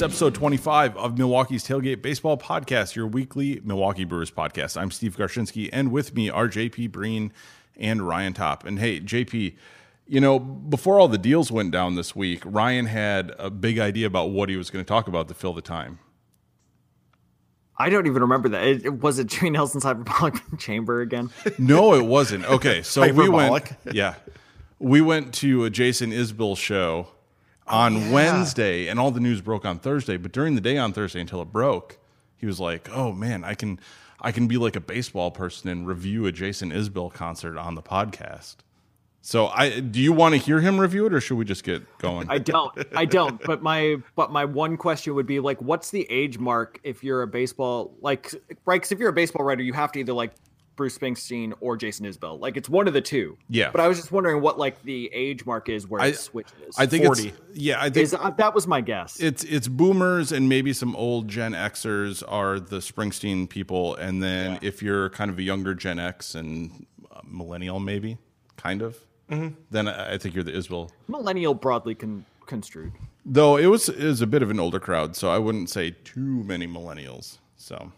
It's episode 25 of Milwaukee's Tailgate Baseball Podcast, your weekly Milwaukee Brewers podcast. I'm Steve Garshinsky, and with me are JP Breen and Ryan Top. And hey, JP, you know, before all the deals went down this week, Ryan had a big idea about what he was going to talk about to fill the time. I don't even remember that. It, it was it Jimmy Nelson's hyperbaric chamber again? No, it wasn't. Okay, so we went. Yeah, we went to a Jason Isbell show on yeah. Wednesday, and all the news broke on Thursday. But during the day on Thursday, until it broke, he was like, "Oh man, I can, I can be like a baseball person and review a Jason Isbell concert on the podcast." So, I do you want to hear him review it, or should we just get going? I don't. I don't. But my but my one question would be like, what's the age mark if you're a baseball like right? Because if you're a baseball writer, you have to either like Bruce Springsteen or Jason Isbell. Like it's one of the two. Yeah. But I was just wondering what like the age mark is where I- it switches. I think 40. it's yeah. I think is uh, that was my guess. it's it's boomers and maybe some old Gen Xers are the Springsteen people, and then if you're kind of a younger Gen X and uh, millennial, maybe kind of, then I I think you're the Isbell. Millennial broadly con- construed. Though it was it was a bit of an older crowd, so I wouldn't say too many millennials. So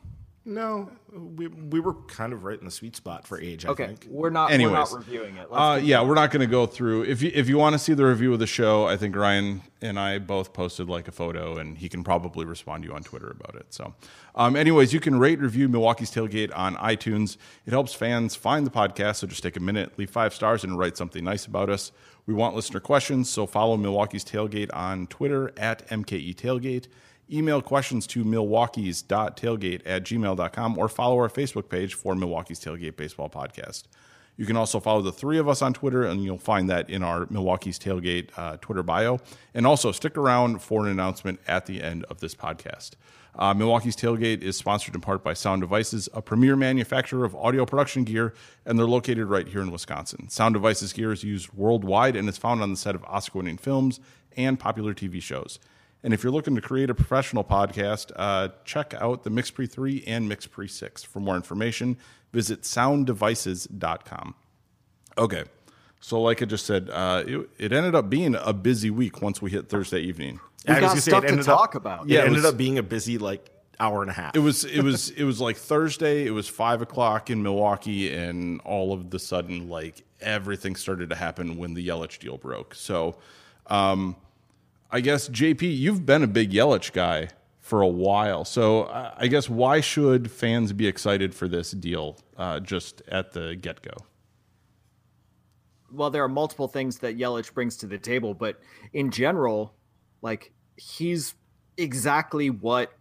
No, we we were kind of right in the sweet spot for age. I Okay, think. we're not. we're Anyways. not reviewing it. Let's Uh, yeah, we're not going to go through. If you if you want to see the review of the show, I think Ryan and I both posted like a photo, and he can probably respond to you on Twitter about it. So, um, anyways, you can rate review Milwaukee's tailgate on iTunes. It helps fans find the podcast. So just take a minute, leave five stars, and write something nice about us. We want listener questions, so follow Milwaukee's tailgate on Twitter at MKE Tailgate. Email questions to milwaukee's.tailgate at gmail.com or follow our Facebook page for Milwaukee's Tailgate Baseball Podcast. You can also follow the three of us on Twitter, and you'll find that in our Milwaukee's Tailgate uh, Twitter bio. And also stick around for an announcement at the end of this podcast. Uh, Milwaukee's Tailgate is sponsored in part by Sound Devices, a premier manufacturer of audio production gear, and they're located right here in Wisconsin. Sound Devices gear is used worldwide and is found on the set of Oscar winning films and popular TV shows. And if you're looking to create a professional podcast, uh, check out the Mixpre 3 and Mixpre 6. For more information, visit sounddevices.com. Okay. So, like I just said, uh, it, it ended up being a busy week once we hit Thursday evening. We've got gonna say, stuff it to talk up, about. Yeah, Yeah, it it ended was- up being a busy like hour and a half. It was it was it was like Thursday. It was five o'clock in Milwaukee, and all of the sudden, like everything started to happen when the Yelich deal broke. So, um, I guess JP, you've been a big Yelich guy for a while. So, I guess why should fans be excited for this deal uh, just at the get go? well, there are multiple things that Yelich brings to the table, but in general, like he's exactly what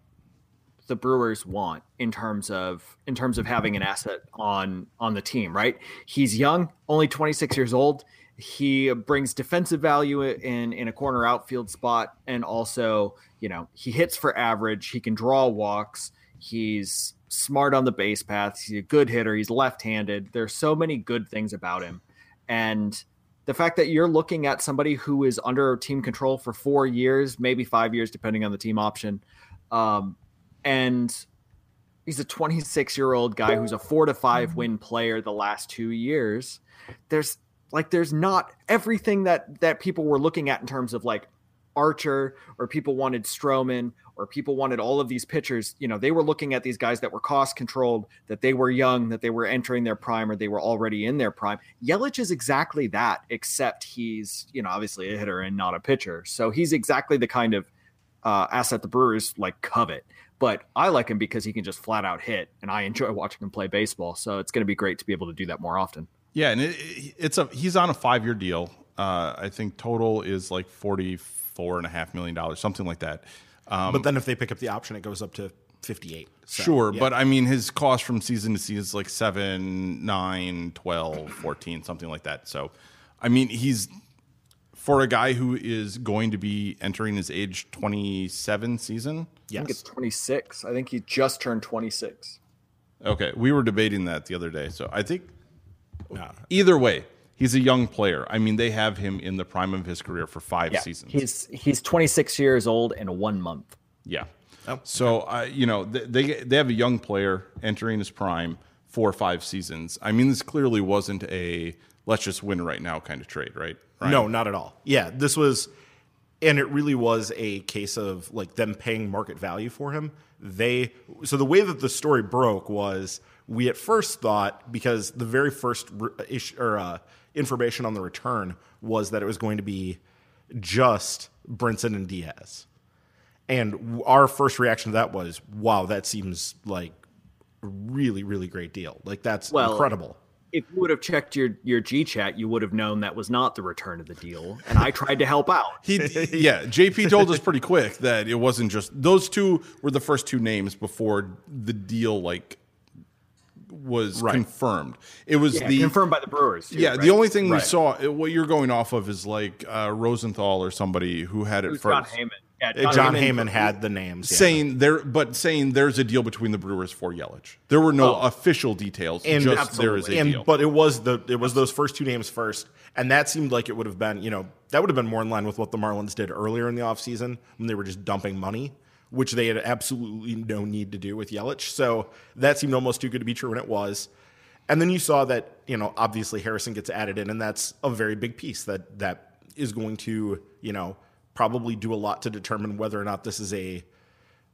the Brewers want in terms of in terms of having an asset on on the team, right? He's young, only 26 years old. He brings defensive value in in a corner outfield spot and also, you know, he hits for average, he can draw walks, he's smart on the base path, he's a good hitter, he's left-handed. There's so many good things about him. And the fact that you're looking at somebody who is under team control for four years, maybe five years, depending on the team option, um, and he's a 26 year old guy who's a four to five win player the last two years. There's like there's not everything that that people were looking at in terms of like Archer or people wanted Stroman or people wanted all of these pitchers. You know, they were looking at these guys that were cost controlled, that they were young, that they were entering their prime or they were already in their prime. Yelich is exactly that, except he's, you know, obviously a hitter and not a pitcher. So he's exactly the kind of uh, asset the Brewers like covet. But I like him because he can just flat out hit, and I enjoy watching him play baseball. So it's going to be great to be able to do that more often. Yeah, and it, it's a he's on a five year deal. Uh, I think total is like forty four and a half million dollars, something like that. Um, but then if they pick up the option, it goes up to fifty-eight. So, Sure, yeah. but I mean, his cost from season to season is like 7, 9, 12, 14, something like that. So, I mean, he's for a guy who is going to be entering his age 27 season. I think it's 26. I think he just turned 26. Okay, we were debating that the other day. So, I think No. either way, he's a young player. I mean, they have him in the prime of his career for five seasons. He's he's 26 years old and one month. Yeah. Oh, so uh, you know th- they they have a young player entering his prime four or five seasons. I mean, this clearly wasn't a let's just win right now kind of trade, right? Ryan? No, not at all. Yeah, this was and it really was a case of like them paying market value for him. They so the way that the story broke was we at first thought because the very first issue or uh, information on the return was that it was going to be just Brinson and Diaz, and our first reaction to that was, "Wow, that seems like a really really great deal. Like that's well, incredible." if you would have checked your your G chat, you would have known that was not the return of the deal, and I tried to help out. He, yeah, JP told us pretty quick that it wasn't just those two were the first two names before the deal like was right. confirmed. It was yeah, the confirmed by the Brewers. Too, yeah, right? the only thing right. we saw, what you're going off of, is like uh, Rosenthal or somebody who had it, it first. John Heyman. Yeah, John, John Heyman, Heyman had the names yeah. saying there, but saying there's a deal between the Brewers for Yelich. There were no oh. official details, and just absolutely. there is a and, deal. But it was the it was those first two names first, and that seemed like it would have been you know that would have been more in line with what the Marlins did earlier in the offseason when they were just dumping money, which they had absolutely no need to do with Yelich. So that seemed almost too good to be true, and it was. And then you saw that you know obviously Harrison gets added in, and that's a very big piece that that is going to you know probably do a lot to determine whether or not this is a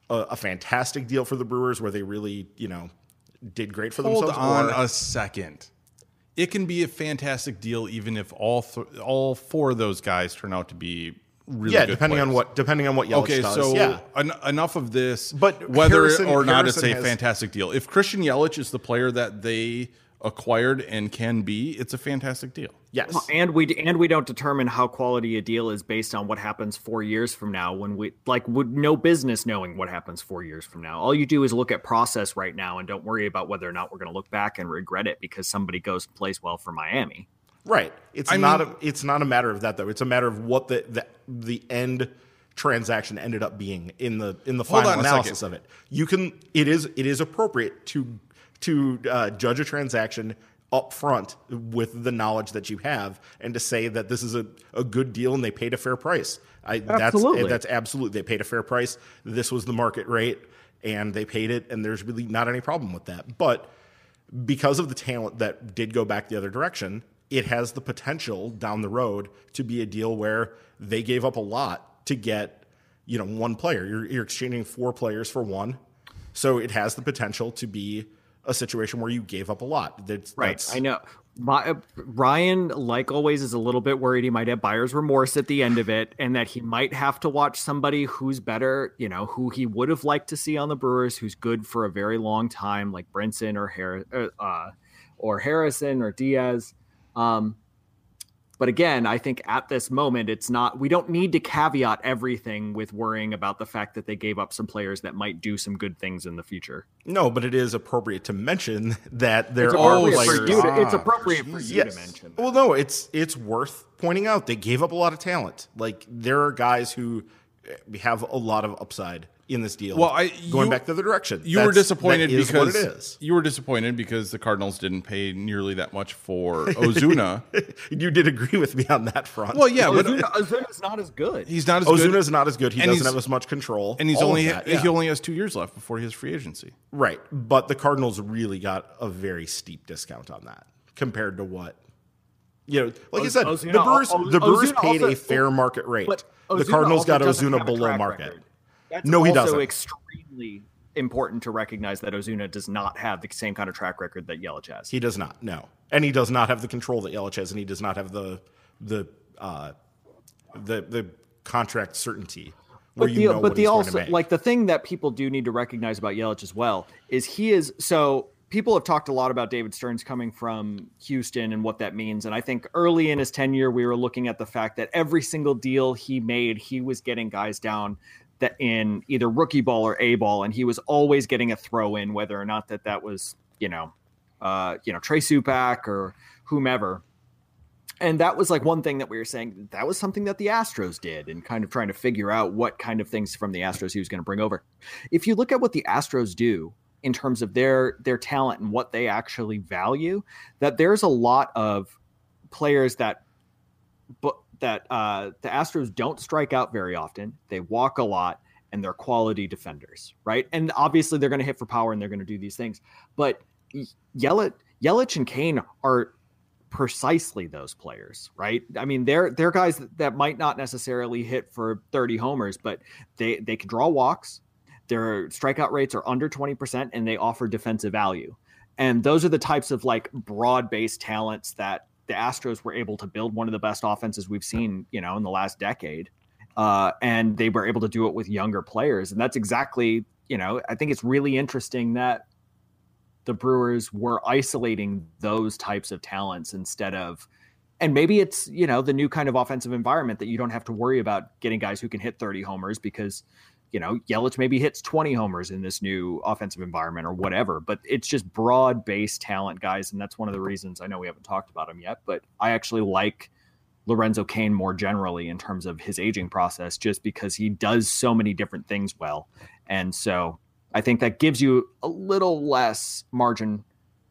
a, a fantastic deal for the Brewers, where they really you know did great for Hold themselves. Hold on or, a second. It can be a fantastic deal even if all th- all four of those guys turn out to be really yeah, depending players. on what depending on what Yelich okay, does. so yeah. En- enough of this. But whether Harrison, or not Harrison it's a has, fantastic deal, if Christian Yelich is the player that they acquired and can be, it's a fantastic deal. Yes, and we and we don't determine how quality a deal is based on what happens four years from now. When we like, would no business knowing what happens four years from now. All you do is look at process right now, and don't worry about whether or not we're going to look back and regret it because somebody goes and plays well for Miami. Right. It's I not mean, a it's not a matter of that though. It's a matter of what the the, the end transaction ended up being in the in the final analysis of it. You can it is it is appropriate to to uh, judge a transaction up front with the knowledge that you have and to say that this is a, a good deal and they paid a fair price. I, absolutely. That's, that's absolutely. They paid a fair price. This was the market rate and they paid it and there's really not any problem with that. But because of the talent that did go back the other direction, it has the potential down the road to be a deal where they gave up a lot to get, you know, one player. You're, you're exchanging four players for one. So it has the potential to be a situation where you gave up a lot. That's, right. That's, I know. My, uh, Ryan, like always, is a little bit worried he might have buyer's remorse at the end of it, and that he might have to watch somebody who's better, you know, who he would have liked to see on the Brewers, who's good for a very long time, like Brinson or Harris, uh, uh, or Harrison or Diaz. Um, but again, I think at this moment, it's not, we don't need to caveat everything with worrying about the fact that they gave up some players that might do some good things in the future. No, but it is appropriate to mention that there are players. To, ah, it's appropriate for you yes. to mention. That. Well, no, it's, it's worth pointing out. They gave up a lot of talent. Like, there are guys who have a lot of upside in this deal. Well, I going you, back to the direction. You That's, were disappointed because it is. you were disappointed because the Cardinals didn't pay nearly that much for Ozuna. you did agree with me on that front. Well, yeah, Ozuna, but Ozuna's not as good. He's not as Ozuna's good. Ozuna's not as good. He doesn't have as much control, and he's only that, yeah. he only has two years left before his free agency. Right, but the Cardinals really got a very steep discount on that compared to what. You know, like I said, Ozuna, the Brewers, the Brewers paid also, a fair market rate. the Cardinals got Ozuna below market. Record. That's no, he doesn't. extremely important to recognize that Ozuna does not have the same kind of track record that Yelich has. He does not. No, and he does not have the control that Yelich has, and he does not have the the uh, the the contract certainty. Where you know But the, but the also like the thing that people do need to recognize about Yelich as well is he is so people have talked a lot about David Stearns coming from Houston and what that means. And I think early in his tenure, we were looking at the fact that every single deal he made, he was getting guys down that in either rookie ball or A ball, and he was always getting a throw in, whether or not that that was you know, uh, you know Trey Supak or whomever. And that was like one thing that we were saying that was something that the Astros did, and kind of trying to figure out what kind of things from the Astros he was going to bring over. If you look at what the Astros do in terms of their their talent and what they actually value, that there's a lot of players that but that uh, the Astros don't strike out very often. They walk a lot and they're quality defenders, right? And obviously they're going to hit for power and they're going to do these things. But Yelich, Yelich and Cain are precisely those players, right? I mean, they're they're guys that might not necessarily hit for 30 homers, but they they can draw walks. Their strikeout rates are under 20% and they offer defensive value. And those are the types of like broad-based talents that the Astros were able to build one of the best offenses we've seen, you know, in the last decade. Uh, and they were able to do it with younger players. And that's exactly, you know, I think it's really interesting that the Brewers were isolating those types of talents instead of and maybe it's you know the new kind of offensive environment that you don't have to worry about getting guys who can hit 30 homers because you know Yelich maybe hits 20 homers in this new offensive environment or whatever but it's just broad based talent guys and that's one of the reasons I know we haven't talked about him yet but I actually like Lorenzo Cain more generally in terms of his aging process just because he does so many different things well. And so I think that gives you a little less margin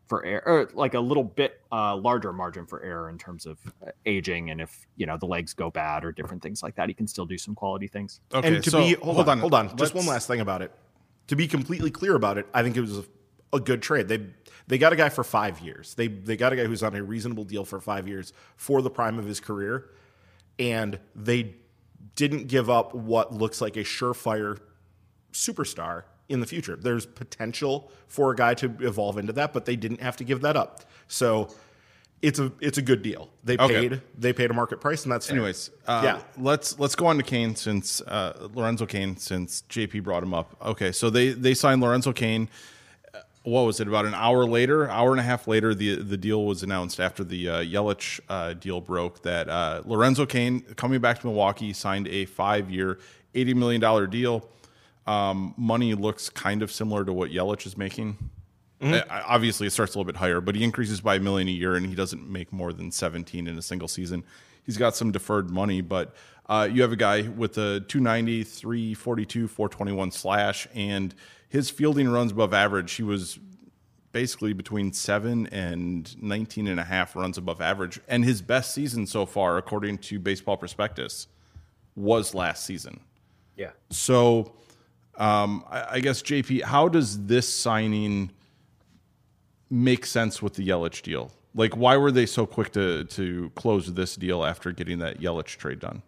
for error, or like a little bit uh, larger margin for error in terms of uh, aging, and if you know the legs go bad or different things like that, he can still do some quality things. Okay, and to so, be hold, hold on, on, hold on, just one last thing about it. To be completely clear about it, I think it was a, a good trade. They they got a guy for five years. They they got a guy who's on a reasonable deal for five years for the prime of his career, and they didn't give up what looks like a surefire superstar in the future. There's potential for a guy to evolve into that, but they didn't have to give that up. So it's a it's a good deal. They paid they paid a market price, and that's anyways. Uh, yeah, let's let's go on to Cain since uh, Lorenzo Cain since JP brought him up. Okay, so they they signed Lorenzo Cain. Uh, what was it? About an hour later, hour and a half later, the the deal was announced after the uh, Yelich uh, deal broke. That uh, Lorenzo Cain coming back to Milwaukee signed a five year, eighty million dollar deal um, money looks kind of similar to what Yelich is making. Mm-hmm. obviously, it starts a little bit higher, but he increases by a million a year, and he doesn't make more than 17 in a single season. He's got some deferred money, but uh, you have a guy with a 290, 342, 421 slash, and his fielding runs above average. He was basically between seven and 19 and a half runs above average. And his best season so far, according to Baseball Prospectus, was last season. Yeah. So um, I, I, guess JP, how does this signing make sense with the Yelich deal? Like, why were they so quick to to close this deal after getting that Yelich trade done?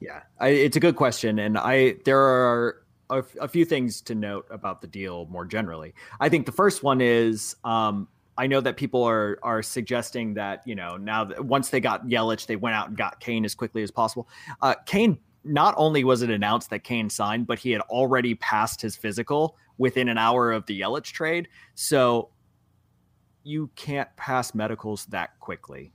Yeah, I, it's a good question, and I there are a, few things to note about the deal more generally. I think the first one is. Um, I know that people are are suggesting that you know now that once they got Yelich, they went out and got Cain as quickly as possible. Uh, Cain not only was it announced that Cain signed, but he had already passed his physical within an hour of the Yelich trade. So you can't pass medicals that quickly.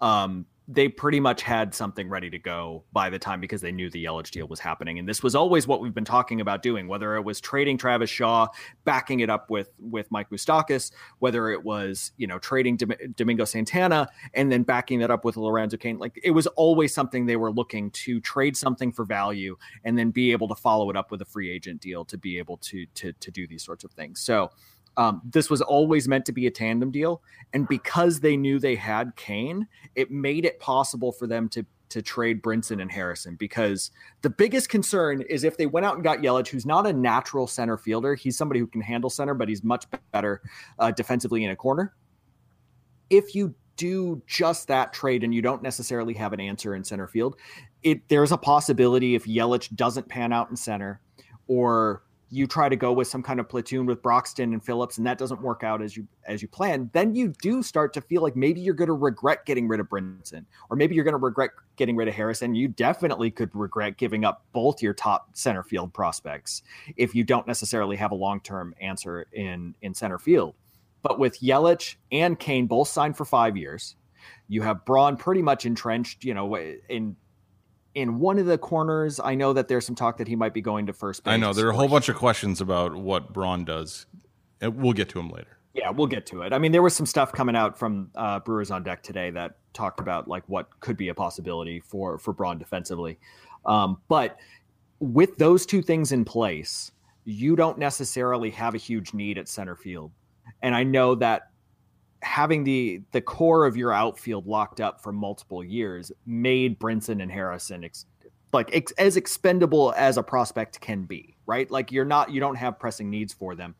Um, they pretty much had something ready to go by the time because they knew the Yelich deal was happening. And this was always what we've been talking about doing, whether it was trading Travis Shaw, backing it up with with Mike Moustakas, whether it was, you know, trading Domingo Santana and then backing that up with Lorenzo Cain. Like it was always something they were looking to trade something for value and then be able to follow it up with a free agent deal to be able to to to do these sorts of things. So um, this was always meant to be a tandem deal, and because they knew they had Cain, it made it possible for them to to trade Brinson and Harrison. Because the biggest concern is if they went out and got Yelich, who's not a natural center fielder, he's somebody who can handle center, but he's much better uh, defensively in a corner. If you do just that trade and you don't necessarily have an answer in center field, it there's a possibility if Yelich doesn't pan out in center or you try to go with some kind of platoon with Broxton and Phillips, and that doesn't work out as you as you plan, then you do start to feel like maybe you're going to regret getting rid of Brinson, or maybe you're going to regret getting rid of Harrison. You definitely could regret giving up both your top center field prospects if you don't necessarily have a long term answer in in center field. But with Yelich and Cain both signed for five years, you have Braun pretty much entrenched, you know, in in one of the corners. I know that there's some talk that he might be going to first base. I know there are a whole bunch of questions about what Braun does. We'll get to him later. Yeah, we'll get to it. I mean, there was some stuff coming out from uh, Brewers on Deck today that talked about like what could be a possibility for for Braun defensively. Um, but with those two things in place, you don't necessarily have a huge need at center field. And I know that having the the core of your outfield locked up for multiple years made Brinson and Harrison ex, like ex, as expendable as a prospect can be, right? Like you're not you don't have pressing needs for them.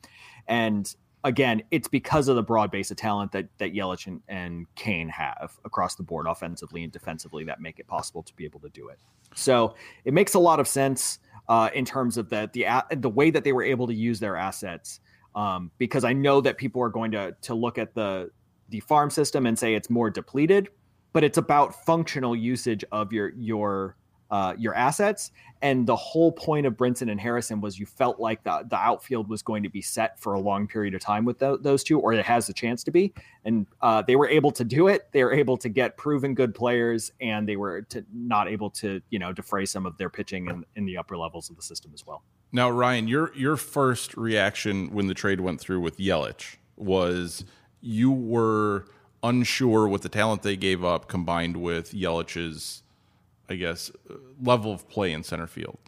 And again, it's because of the broad base of talent that that Yelich and, and Cain have across the board, offensively and defensively, that make it possible to be able to do it. So it makes a lot of sense uh, in terms of the the the way that they were able to use their assets. Um, because I know that people are going to to look at the the farm system and say it's more depleted, but it's about functional usage of your your uh, your assets. And the whole point of Brinson and Harrison was you felt like the, the outfield was going to be set for a long period of time with those two, or it has a chance to be. And uh, they were able to do it. They were able to get proven good players, and they were to, not able to, you know, defray some of their pitching in, in the upper levels of the system as well. Now, Ryan, your your first reaction when the trade went through with Yelich was you were unsure with the talent they gave up combined with Yelich's I guess, level of play in center field.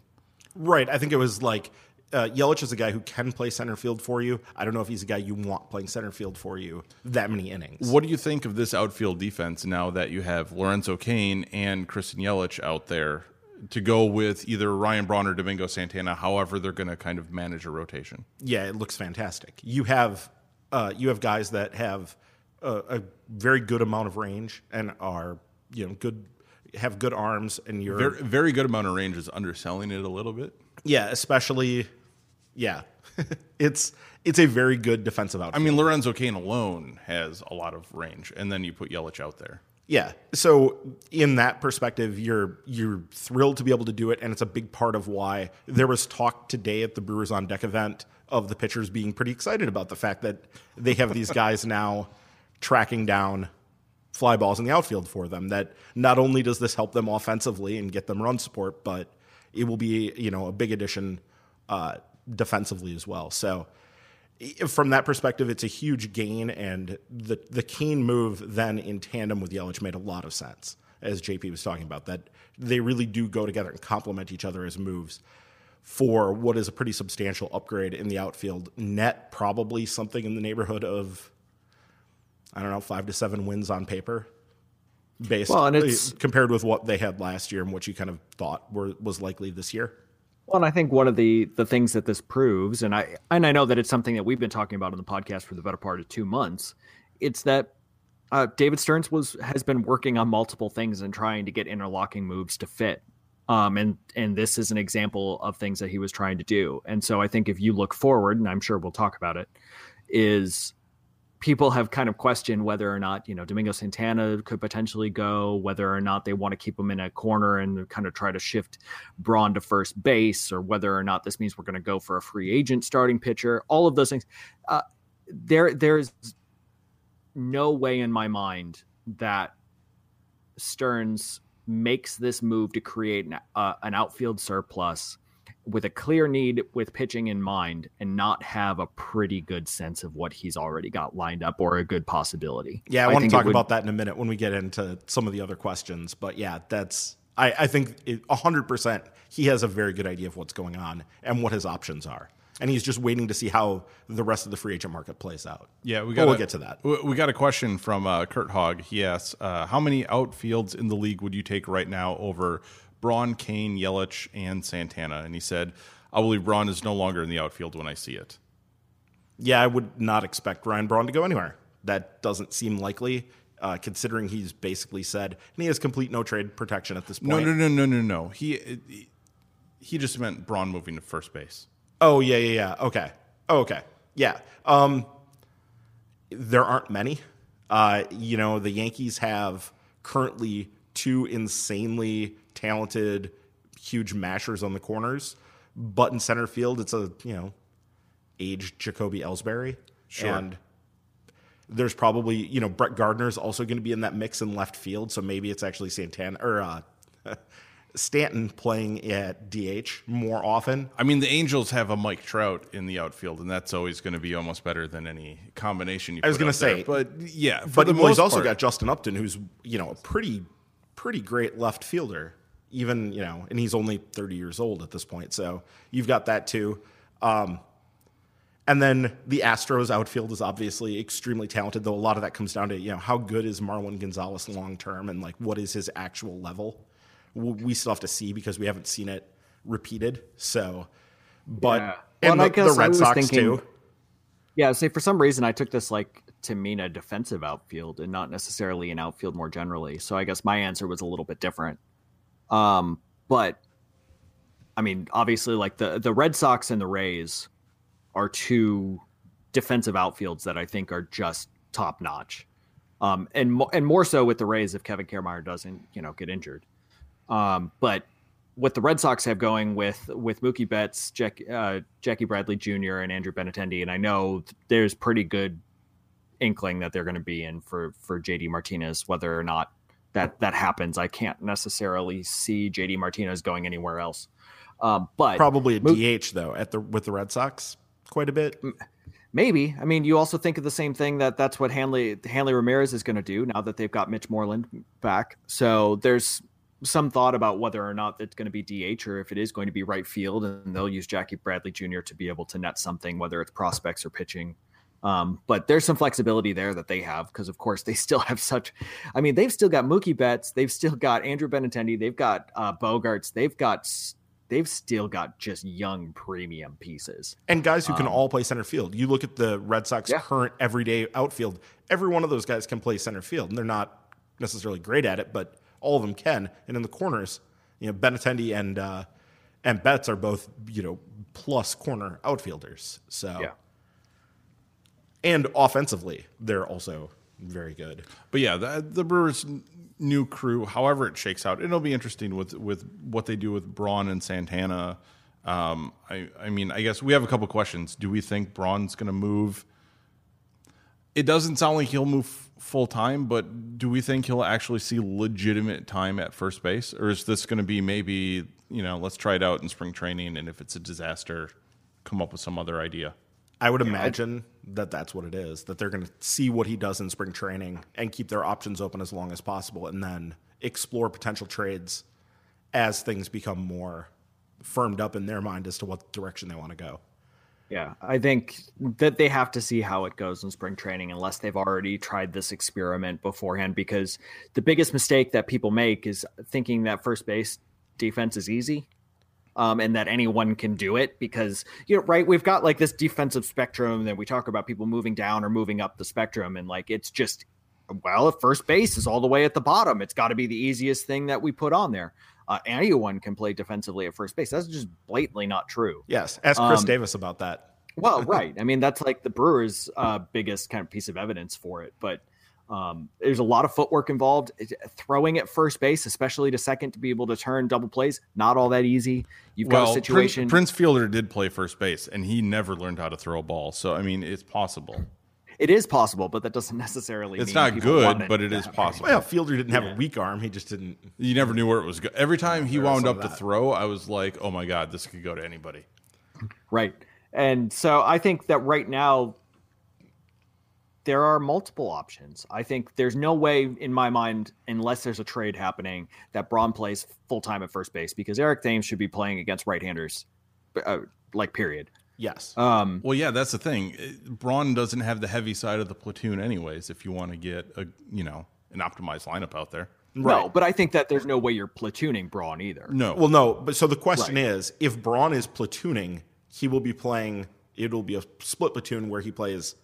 Right. I think it was like uh, Yelich is a guy who can play center field for you. I don't know if he's a guy you want playing center field for you that many innings. What do you think of this outfield defense now that you have Lorenzo Cain and Christian Yelich out there to go with either Ryan Braun or Domingo Santana, however they're going to kind of manage a rotation? Yeah, it looks fantastic. You have uh, you have guys that have a, a very good amount of range and are you know good have good arms and you're very, very good amount of range is underselling it a little bit. Yeah, especially yeah. it's it's a very good defensive outfield. I mean, Lorenzo Cain alone has a lot of range, and then you put Yelich out there. Yeah. So in that perspective, you're you're thrilled to be able to do it, and it's a big part of why there was talk today at the Brewers on Deck event of the pitchers being pretty excited about the fact that they have these guys now tracking down fly balls in the outfield for them. That not only does this help them offensively and get them run support, but it will be you know a big addition uh, defensively as well. So from that perspective, it's a huge gain, and the the Cain move then in tandem with Yelich made a lot of sense, as JP was talking about. That they really do go together and complement each other as moves for what is a pretty substantial upgrade in the outfield. Net probably something in the neighborhood of I don't know, five to seven wins on paper, based well, and it's, compared with what they had last year and what you kind of thought were, was likely this year. Well, and I think one of the the things that this proves, and I and I know that it's something that we've been talking about on the podcast for the better part of two months, it's that uh, David Stearns was has been working on multiple things and trying to get interlocking moves to fit. Um, and and this is an example of things that he was trying to do. And so I think if you look forward, and I'm sure we'll talk about it, is people have kind of questioned whether or not you know Domingo Santana could potentially go, whether or not they want to keep him in a corner and kind of try to shift Braun to first base, or whether or not this means we're going to go for a free agent starting pitcher. All of those things. Uh, there, there's no way in my mind that Stearns makes this move to create an, uh, an outfield surplus with a clear need with pitching in mind and not have a pretty good sense of what he's already got lined up or a good possibility. Yeah, I, I want to talk would, about that in a minute when we get into some of the other questions. But yeah, that's I, I think hundred percent he has a very good idea of what's going on and what his options are. And he's just waiting to see how the rest of the free agent market plays out. Yeah, we got. we'll get to that. We got a question from uh, Kurt Hogg. He asks, uh, "How many outfields in the league would you take right now over Braun, Cain, Yelich, and Santana. And he said, I believe Braun is no longer in the outfield when I see it. Yeah, I would not expect Ryan Braun to go anywhere. That doesn't seem likely, uh, considering he's basically said, and he has complete no trade protection at this point. No, no, no, no, no, no. He he just meant Braun moving to first base. Oh yeah, yeah, yeah. Okay. Oh, okay. Yeah. Um, there aren't many. Uh, you know, the Yankees have currently two insanely talented, huge mashers on the corners. But in center field, it's a you know aged Jacoby Ellsbury, sure. and there's probably you know Brett Gardner's also going to be in that mix in left field. So maybe it's actually Santana or uh, Stanton playing at DH more often. I mean, the Angels have a Mike Trout in the outfield, and that's always going to be almost better than any combination. You I was going to say, there. but yeah, but well, he's also got Justin Upton, who's you know a pretty pretty great left fielder even you know, and he's only 30 years old at this point. So you've got that too. Um, and then the Astros outfield is obviously extremely talented, though a lot of that comes down to you know how good is Marwin Gonzalez long term and like what is his actual level. We still have to see because we haven't seen it repeated. So, but yeah. well, and, the, the, Red Sox thinking, too. Yeah, say for some reason I took this like to mean a defensive outfield and not necessarily an outfield more generally. So I guess my answer was a little bit different. Um, but I mean, obviously, like the the Red Sox and the Rays are two defensive outfields that I think are just top notch. Um, and mo- and more so with the Rays if Kevin Kiermaier doesn't you know get injured. Um, but what the Red Sox have going with with Mookie Betts, Jack, uh, Jackie Bradley Jr. and Andrew Benintendi, and I know there's pretty good inkling that they're going to be in for for JD Martinez. Whether or not that that happens, I can't necessarily see JD Martinez going anywhere else. Um, but probably a DH though at the with the Red Sox quite a bit. Maybe. I mean, you also think of the same thing that that's what Hanley Hanley Ramirez is going to do now that they've got Mitch Moreland back. So there's some thought about whether or not it's going to be DH or if it is going to be right field, and they'll use Jackie Bradley Jr. to be able to net something, whether it's prospects or pitching. Um, but there's some flexibility there that they have because, of course, they still have such. I mean, they've still got Mookie Betts, they've still got Andrew Benintendi, they've got uh, Bogaerts, they've got they've still got just young premium pieces and guys who can um, all play center field. You look at the Red Sox yeah. current everyday outfield; every one of those guys can play center field, and they're not necessarily great at it, but all of them can. And in the corners, you know, Benintendi and uh, and Betts are both you know plus corner outfielders. So yeah and offensively, they're also very good. But yeah, the, the Brewers' new crew, however it shakes out, it'll be interesting with with what they do with Braun and Santana. Um, I, I mean, I guess we have a couple questions. Do we think Braun's going to move? It doesn't sound like he'll move full time, but do we think he'll actually see legitimate time at first base, or is this going to be maybe you know let's try it out in spring training, and if it's a disaster, come up with some other idea? I would imagine that that's what it is. That they're going to see what he does in spring training and keep their options open as long as possible, and then explore potential trades as things become more firmed up in their mind as to what direction they want to go. Yeah, I think that they have to see how it goes in spring training unless they've already tried this experiment beforehand. Because the biggest mistake that people make is thinking that first base defense is easy um, and that anyone can do it because you know right we've got like this defensive spectrum that we talk about people moving down or moving up the spectrum and like it's just well if first base is all the way at the bottom. It's got to be the easiest thing that we put on there. Uh, anyone can play defensively at first base. That's just blatantly not true. Yes ask chris um, davis about that. well right. I mean that's like the brewers uh, biggest kind of piece of evidence for it but um, there's a lot of footwork involved. Throwing at first base, especially to second, to be able to turn double plays, not all that easy. You've got a situation. Prince, Prince, Fielder did play first base, and he never learned how to throw a ball. So I mean, it's possible. It is possible, but that doesn't necessarily. It's not good, but it is possible. Well, Fielder didn't have yeah. a weak arm; he just didn't. You never knew where it was going. Every time he wound up to throw, I was like, "Oh my god, this could go to anybody." Right, and so I think that right now there are multiple options. I think there's no way in my mind, unless there's a trade happening, that Braun plays full time at first base because Eric Thames should be playing against right-handers, uh, like period. Yes. Um, well, yeah, that's the thing. Braun doesn't have the heavy side of the platoon, anyways. If you want to get a you know an optimized lineup out there. Right. No, but I think that there's no way you're platooning Braun either. No. Well, no. But so the question right. is, if Braun is platooning, he will be playing. It'll be a split platoon where he plays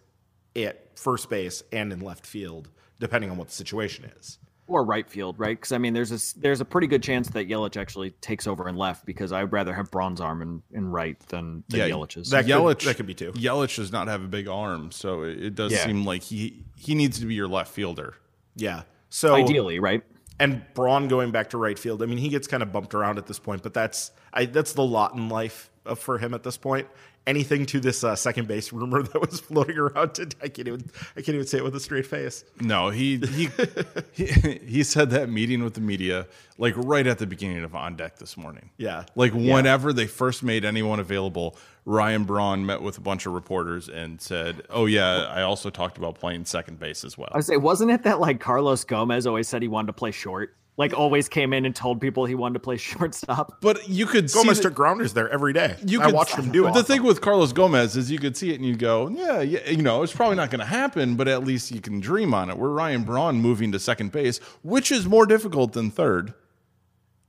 at first base and in left field, depending on what the situation is. Or right field, right? Because I mean, there's a there's a pretty good chance that Yelich actually takes over in left because I'd rather have Braun's arm in, in right than, than yeah, Yelich's. That Yelich could, that could be too. Yelich does not have a big arm, so it, it does yeah. seem like he he needs to be your left fielder. Yeah. So ideally, right? And Braun going back to right field. I mean, he gets kind of bumped around at this point, but that's I, that's the lot in life uh, for him at this point anything to this uh, second base rumor that was floating around today. I can't even I can't even say it with a straight face. No, he he he, he said that meeting with the media like right at the beginning of on deck this morning. Yeah, like whenever they first made anyone available, Ryan Braun met with a bunch of reporters and said, "Oh yeah, I also talked about playing second base as well." I say, wasn't it that like Carlos Gomez always said he wanted to play short? Like always came in and told people he wanted to play shortstop. But you could Gomez see took grounders there every day. You I watched him do it. The thing with Carlos Gomez is you could see it and you go, yeah, yeah, you know, it's probably not going to happen, but at least you can dream on it. We're Ryan Braun moving to second base, which is more difficult than third.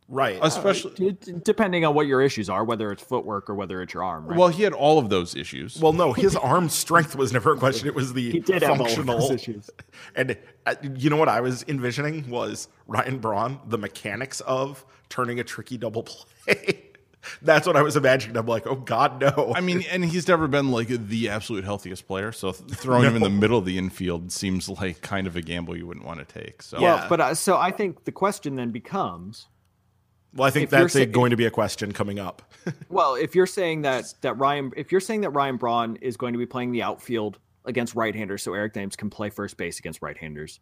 Right. Especially, D- depending on what your issues are, whether it's footwork or whether it's your arm. Right? well, he had all of those issues. Well, no, his arm strength was never a question. It was the He did have all of functional those issues. And uh, you know what I was envisioning was Ryan Braun, the mechanics of turning a tricky double play. That's what I was imagining. I'm like, oh God, no. I mean, and he's never been like the absolute healthiest player. So th- throwing him in the middle of the infield seems like kind of a gamble you wouldn't want to take. So Yeah. Well, but uh, so I think the question then becomes well, I think if that's a, going to be a question coming up. Well, if you're saying that that Ryan, if you're saying that Ryan Braun is going to be playing the outfield against right-handers, so Eric Thames can play first base against right-handers,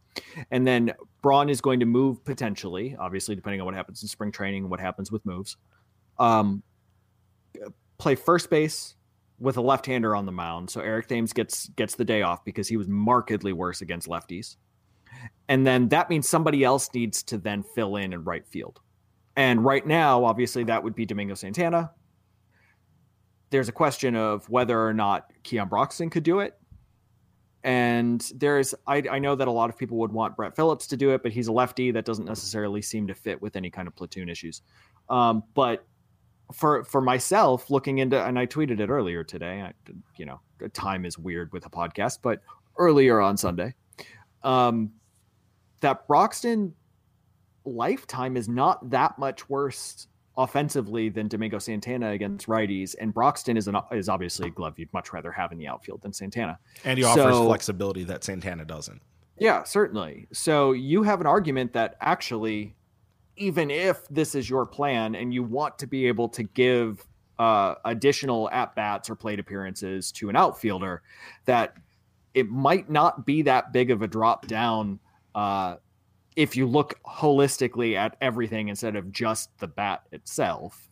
and then Braun is going to move potentially, obviously depending on what happens in spring training and what happens with moves, um, play first base with a left-hander on the mound. So Eric Thames gets gets the day off because he was markedly worse against lefties, and then that means somebody else needs to then fill in in right field. And right now, obviously, that would be Domingo Santana. There's a question of whether or not Keon Broxton could do it. And there's, I, I know that a lot of people would want Brett Phillips to do it, but he's a lefty that doesn't necessarily seem to fit with any kind of platoon issues. Um, but for for myself, looking into, and I tweeted it earlier today. I, you know, time is weird with a podcast, but earlier on Sunday, um, that Broxton lifetime is not that much worse offensively than Domingo Santana against righties, and Broxton is an is obviously a glove you'd much rather have in the outfield than Santana. And he offers So- flexibility that Santana doesn't. Yeah, certainly. So you have an argument that actually, even if this is your plan and you want to be able to give uh, additional at bats or plate appearances to an outfielder, that it might not be that big of a drop down uh, if you look holistically at everything instead of just the bat itself.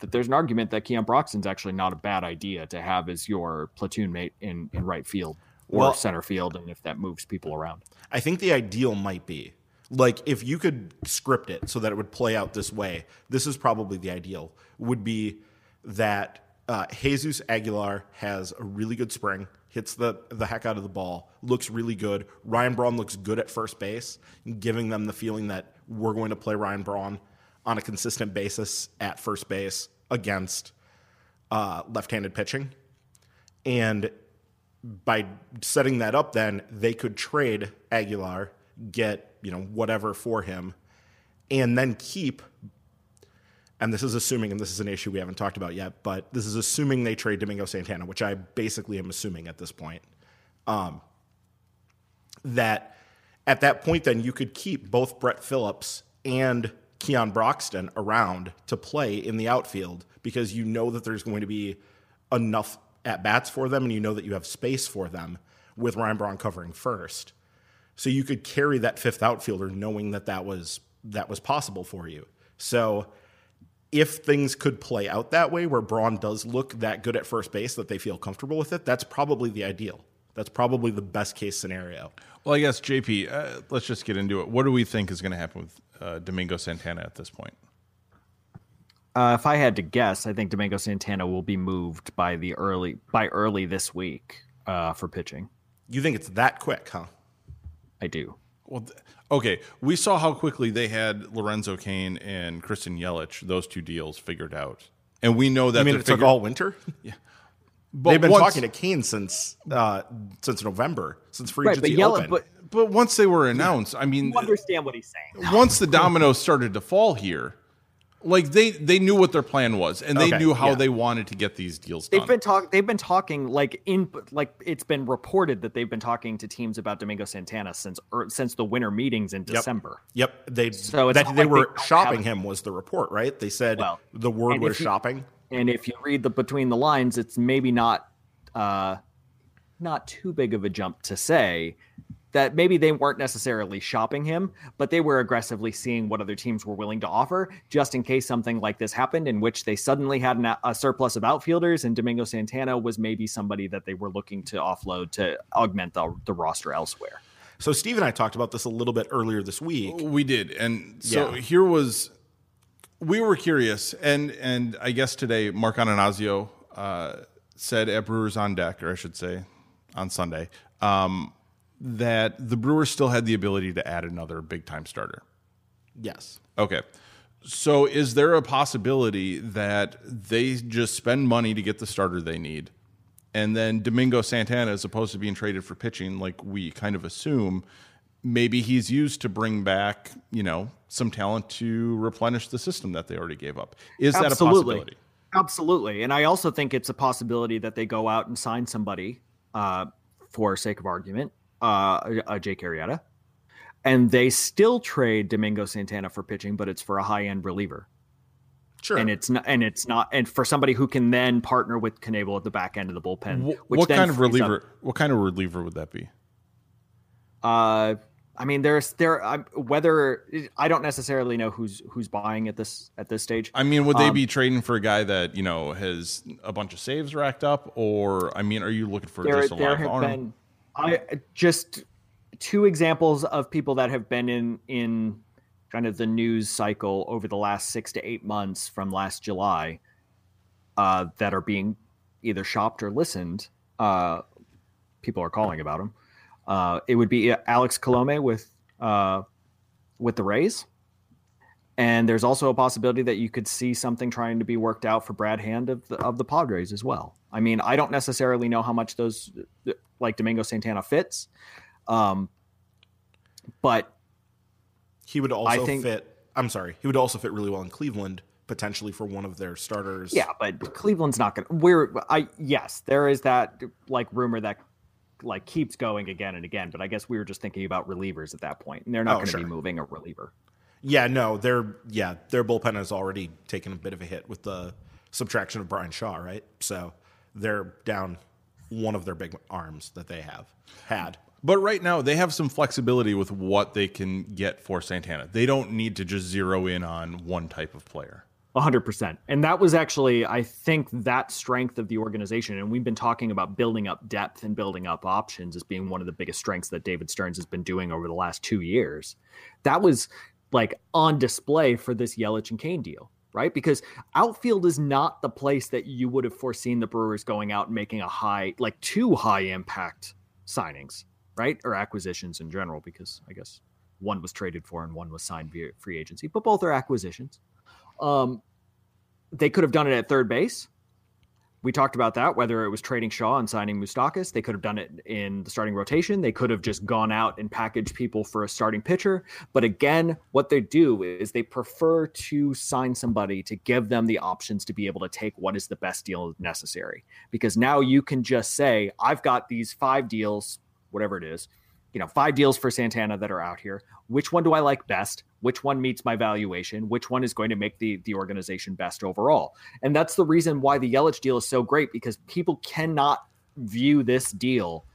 That there's an argument that Keon Broxton's actually not a bad idea to have as your platoon mate in, in right field or Well- center field, and if that moves people around. I think the ideal might be like if you could script it so that it would play out this way. This is probably the ideal. Would be that uh, Jesus Aguilar has a really good spring, hits the the heck out of the ball, looks really good. Ryan Braun looks good at first base, giving them the feeling that we're going to play Ryan Braun on a consistent basis at first base against uh, left-handed pitching, and by setting that up, then they could trade Aguilar, get you know whatever for him, and then keep. And this is assuming, and this is an issue we haven't talked about yet, but this is assuming they trade Domingo Santana, which I basically am assuming at this point. Um, that at that point, then you could keep both Brett Phillips and Keon Broxton around to play in the outfield because you know that there's going to be enough at bats for them and you know that you have space for them with Ryan Braun covering first. So you could carry that fifth outfielder knowing that that was that was possible for you. So if things could play out that way where Braun does look that good at first base that they feel comfortable with it, that's probably the ideal. That's probably the best case scenario. Well, I guess JP, uh, let's just get into it. What do we think is going to happen with uh, Domingo Santana at this point? Uh, if I had to guess, I think Domingo Santana will be moved by the early by early this week uh, for pitching. You think it's that quick, huh? I do. Well, th- okay, we saw how quickly they had Lorenzo Cain and Christian Yelich, those two deals figured out, and we know that. I mean, they're it took all winter. Yeah, but They've been once- talking to Cain since uh, since November, since free Right, but agency Yelich, opened. but But once they were announced, I mean, you understand what he's saying. once the dominoes started to fall here, like they they knew what their plan was, and they Okay, knew how yeah. they wanted to get these deals done. They've been talk. They've been talking like in like it's been reported that they've been talking to teams about Domingo Santana since er, since the winter meetings in December. Yep, they So it's that they like were they shopping him was the report, right? They said Well, the word was you- shopping. And if you read the between the lines, it's maybe not uh, not too big of a jump to say that maybe they weren't necessarily shopping him, but they were aggressively seeing what other teams were willing to offer, just in case something like this happened, in which they suddenly had an, a surplus of outfielders, and Domingo Santana was maybe somebody that they were looking to offload to augment the, the roster elsewhere. So Steve and I talked about this a little bit earlier this week. We did, and so Yeah. here was we were curious, and and I guess today Mark Attanasio uh, said at Brewers on deck, or I should say, on Sunday, um, that the Brewers still had the ability to add another big time starter. Yes. Okay, So, is there a possibility that they just spend money to get the starter they need, and then Domingo Santana, as opposed to being traded for pitching, like we kind of assume, maybe he's used to bring back, you know, some talent to replenish the system that they already gave up? Is that a possibility? Absolutely. And I also think it's a possibility that they go out and sign somebody, uh, for sake of argument, uh, a Jake Arrieta and they still trade Domingo Santana for pitching, but it's for a high end reliever. Sure. And it's not, and it's not, and for somebody who can then partner with Knebel at the back end of the bullpen. what kind of reliever? Up, what kind of reliever would that be? Uh, I mean, there's there. Um, whether I don't necessarily know who's who's buying at this at this stage. I mean, would they um, be trading for a guy that you know has a bunch of saves racked up, or I mean, are you looking for there, just a there arm? Been, I just two examples of people that have been in in kind of the news cycle over the last six to eight months from last July uh, that are being either shopped or listened. Uh, people are calling about them. Uh, it would be Alex Colome with uh, with the Rays, and there's also a possibility that you could see something trying to be worked out for Brad Hand of the of the Padres as well. I mean, I don't necessarily know how much those like Domingo Santana fits. Um, but he would also I think, fit. I'm sorry, he would also fit really well in Cleveland potentially for one of their starters. Yeah, but Cleveland's not going to. We're I yes, there is that like rumor that like keeps going again and again. But I guess we were just thinking about relievers at that point, and they're not oh, going to sure. be moving a reliever. Yeah, no, they're yeah, their bullpen has already taken a bit of a hit with the subtraction of Bryan Shaw, right? So they're down one of their big arms that they have had. But right now, they have some flexibility with what they can get for Santana. They don't need to just zero in on one type of player. 100%. And that was actually, I think, that strength of the organization. And we've been talking about building up depth and building up options as being one of the biggest strengths that David Stearns has been doing over the last two years. That was like on display for this Yelich and Cain deal, right? Because outfield is not the place that you would have foreseen the Brewers going out and making a high, like two high impact signings right? Or acquisitions in general, because I guess one was traded for and one was signed via free agency, but both are acquisitions. Um, they could have done it at third base. We talked about that, whether it was trading Shaw and signing Moustakas. They could have done it in the starting rotation. They could have just gone out and packaged people for a starting pitcher. But again, what they do is they prefer to sign somebody to give them the options to be able to take what is the best deal necessary. Because now you can just say, I've got these five deals whatever it is, you know, five deals for Santana that are out here. Which one do I like best? Which one meets my valuation? Which one is going to make the the organization best overall? And that's the reason why the Yelich deal is so great because people cannot view this deal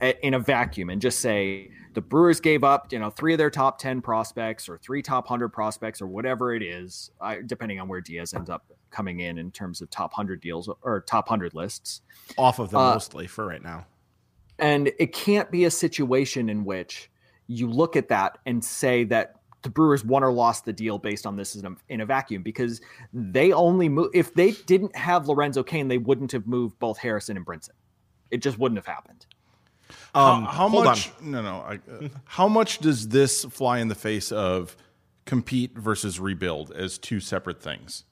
in a vacuum and just say the Brewers gave up, you know, three of their top 10 prospects or three top 100 prospects or whatever it is, depending on where Diaz ends up coming in in terms of top 100 deals or top 100 lists. Off of them uh, mostly for right now. And it can't be a situation in which you look at that and say that the Brewers won or lost the deal based on this in a, in a vacuum because they only move if they didn't have Lorenzo Cain, they wouldn't have moved both Harrison and Brinson. It just wouldn't have happened. Um, how, how much? On. No, no. I, uh, how much does this fly in the face of compete versus rebuild as two separate things?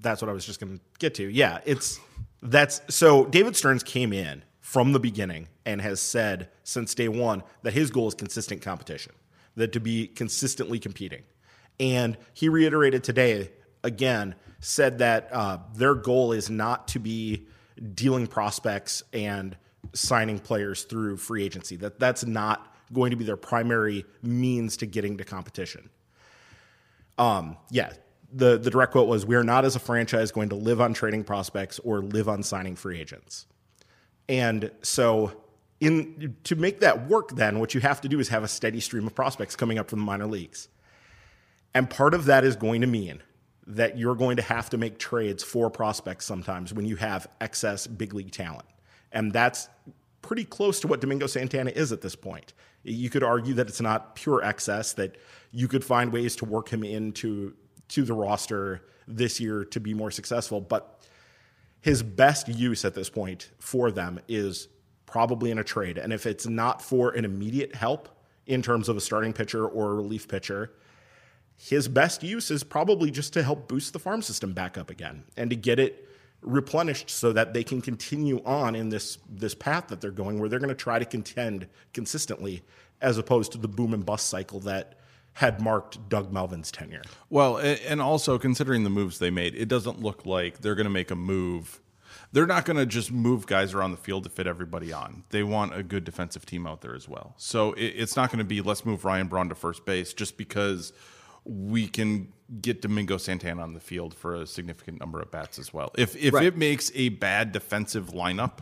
That's what I was just going to get to. Yeah, it's that's so. David Stearns came in from the beginning and has said since day one that his goal is consistent competition, that to be consistently competing. And he reiterated today again, said that uh, their goal is not to be dealing prospects and signing players through free agency. That that's not going to be their primary means to getting to competition. Um, yeah, the the direct quote was, "We are not as a franchise going to live on trading prospects or live on signing free agents." And so in to make that work then what you have to do is have a steady stream of prospects coming up from the minor leagues. And part of that is going to mean that you're going to have to make trades for prospects sometimes when you have excess big league talent. And that's pretty close to what Domingo Santana is at this point. You could argue that it's not pure excess, that you could find ways to work him into to the roster this year to be more successful. But his best use at this point for them is probably in a trade. And if it's not for an immediate help in terms of a starting pitcher or a relief pitcher, his best use is probably just to help boost the farm system back up again and to get it replenished so that they can continue on in this this path that they're going where they're going to try to contend consistently as opposed to the boom and bust cycle that had marked Doug Melvin's tenure. Well, and also considering the moves they made, it doesn't look like they're going to make a move. They're not going to just move guys around the field to fit everybody on. They want a good defensive team out there as well. So it's not going to be let's move Ryan Braun to first base just because we can get Domingo Santana on the field for a significant number of bats as well. If if right. it makes a bad defensive lineup,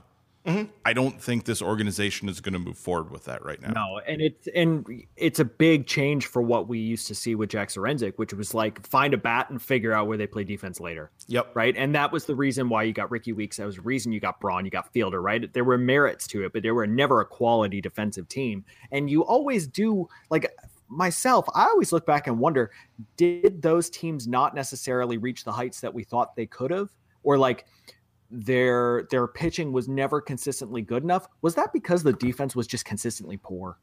mm-hmm. I don't think this organization is going to move forward with that right now. No, and it's and it's a big change for what we used to see with Jack Zduriencik, which was like find a bat and figure out where they play defense later. Yep. Right, and that was the reason why you got Rickie Weeks. That was the reason you got Braun, you got Fielder. Right, there were merits to it, but there were never a quality defensive team, and you always do like myself, I always look back and wonder did those teams not necessarily reach the heights that we thought they could have? Or like their their pitching was never consistently good enough? Was that because the defense was just consistently poor?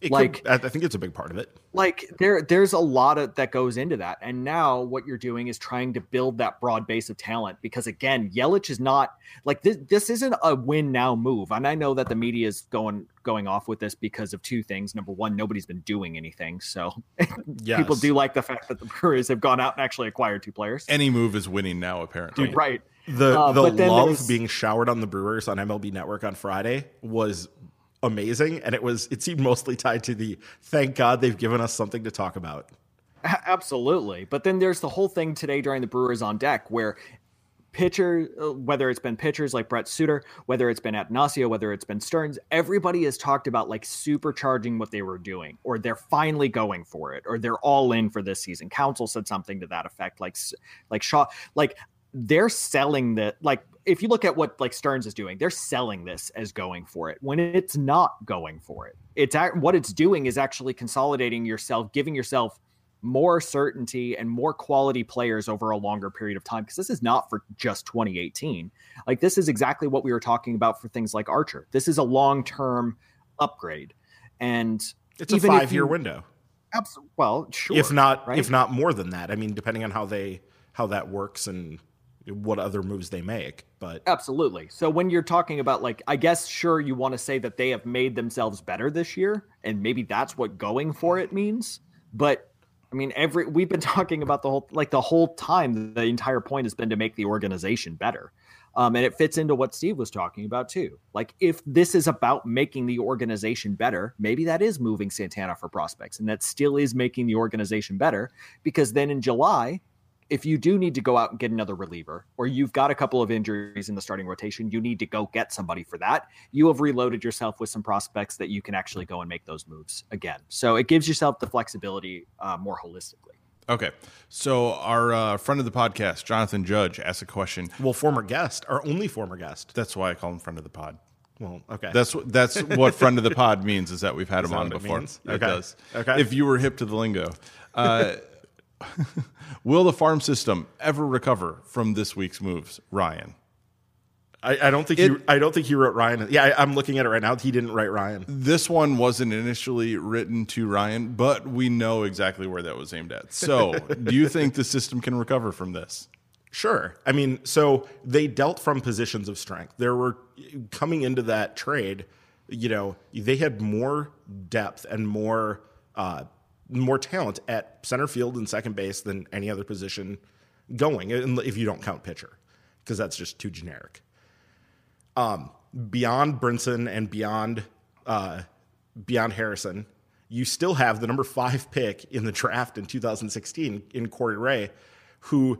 It like could, I think it's a big part of it. Like there there's a lot of that goes into that. And now what you're doing is trying to build that broad base of talent because again, Yelich is not like this this isn't a win now move. And I know that the media is going going off with this because of two things. Number one, nobody's been doing anything. So yes. people do like the fact that the Brewers have gone out and actually acquired two players. Any move is winning now, apparently. Dude, right. The uh, the love being showered on the Brewers on MLB Network on Friday was amazing, and it was it seemed mostly tied to the thank God they've given us something to talk about. Absolutely, but then there's the whole thing today during the Brewers on deck where pitcher, uh, whether it's been pitchers like Brent Suter, whether it's been Attanasio, whether it's been Stearns, everybody has talked about like supercharging what they were doing, or they're finally going for it, or they're all in for this season. Counsell said something to that effect, like like Shaw, like they're selling the like if you look at what like Stearns is doing, they're selling this as going for it when it's not going for it. It's what it's doing is actually consolidating yourself, giving yourself more certainty and more quality players over a longer period of time because this is not for just 2018. Like this is exactly what we were talking about for things like Archer. This is a long-term upgrade. And it's a 5-year window. Absolutely. Well, sure. If not right? if not more than that. I mean, depending on how they how that works and what other moves they make but absolutely. So when you're talking about like i guess sure you want to say that they have made themselves better this year and maybe that's what going for it means but i mean every we've been talking about the whole like the whole time the entire point has been to make the organization better. Um, and it fits into what steve was talking about too. Like if this is about making the organization better maybe that is moving santana for prospects and that still is making the organization better because then in july if you do need to go out and get another reliever, or you've got a couple of injuries in the starting rotation, you need to go get somebody for that. You have reloaded yourself with some prospects that you can actually go and make those moves again. So it gives yourself the flexibility uh, more holistically. Okay. So our uh, friend of the podcast, Jonathan Judge, asked a question. Well, former guest, our only former guest. That's why I call him friend of the pod. Well, okay. That's that's what friend of the pod means is that we've had is him on before. It, okay. it does. Okay. If you were hip to the lingo. Uh, Will the farm system ever recover from this week's moves, Ryan? I, I don't think it, he. I don't think he wrote Ryan. Yeah, I, am looking at it right now. He didn't write Ryan. This one wasn't initially written to Ryan, but we know exactly where that was aimed at. So, do you think the system can recover from this? Sure. I mean, so they dealt from positions of strength. There were coming into that trade. You know, they had more depth and more uh, more talent at center field and second base than any other position going, if you don't count pitcher, because that's just too generic. Um, beyond Brinson and beyond uh, beyond Harrison, you still have the number five pick in the draft in 2016 in Corey Ray, who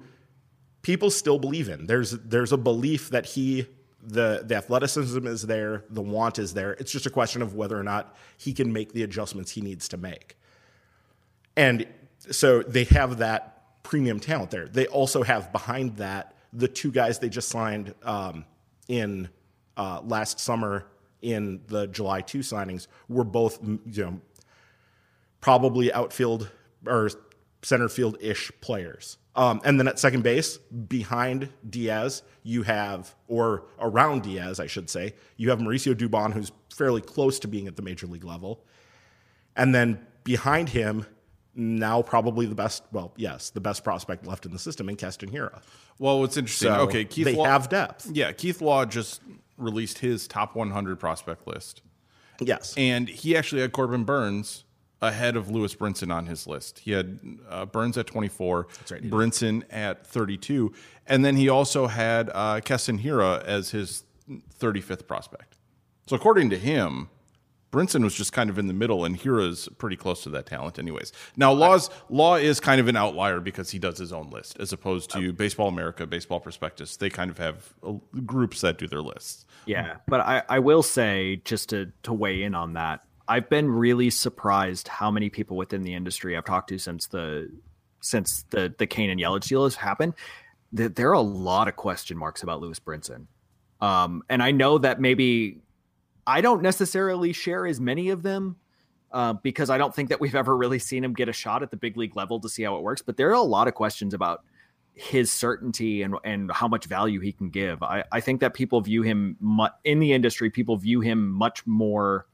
people still believe in. There's there's a belief that he the the athleticism is there, the want is there. It's just a question of whether or not he can make the adjustments he needs to make. And so they have that premium talent there. They also have behind that the two guys they just signed um, in uh, last summer in the July 2 signings were both, you know, probably outfield or center field ish players. Um, and then at second base, behind Diaz, you have, or around Diaz, I should say, you have Mauricio Dubon, who's fairly close to being at the major league level. And then behind him, now probably the best. Well, yes, the best prospect left in the system in Keston Hiura. Well, what's interesting? So okay, Keith they Law, have depth. Yeah, Keith Law just released his top 100 prospect list, Yes, and he actually had Corbin Burnes ahead of Lewis Brinson on his list. He had uh, Burns at 24, right. Brinson at 32, and then he also had uh, Keston Hiura as his 35th prospect. So according to him, Brinson was just kind of in the middle, and Hiura's pretty close to that talent, anyways. Now, Law's Law is kind of an outlier because he does his own list, as opposed to Baseball America, Baseball Prospectus. They kind of have uh, groups that do their lists. Yeah, but I, I will say just to to weigh in on that, I've been really surprised how many people within the industry I've talked to since the since the the Cain and Yelich deal has happened. That there are a lot of question marks about Lewis Brinson, um, and I know that maybe I don't necessarily share as many of them. Uh, because I don't think that we've ever really seen him get a shot at the big league level to see how it works. But there are a lot of questions about his certainty and and how much value he can give. I, I think that people view him mu- in the industry. People view him much more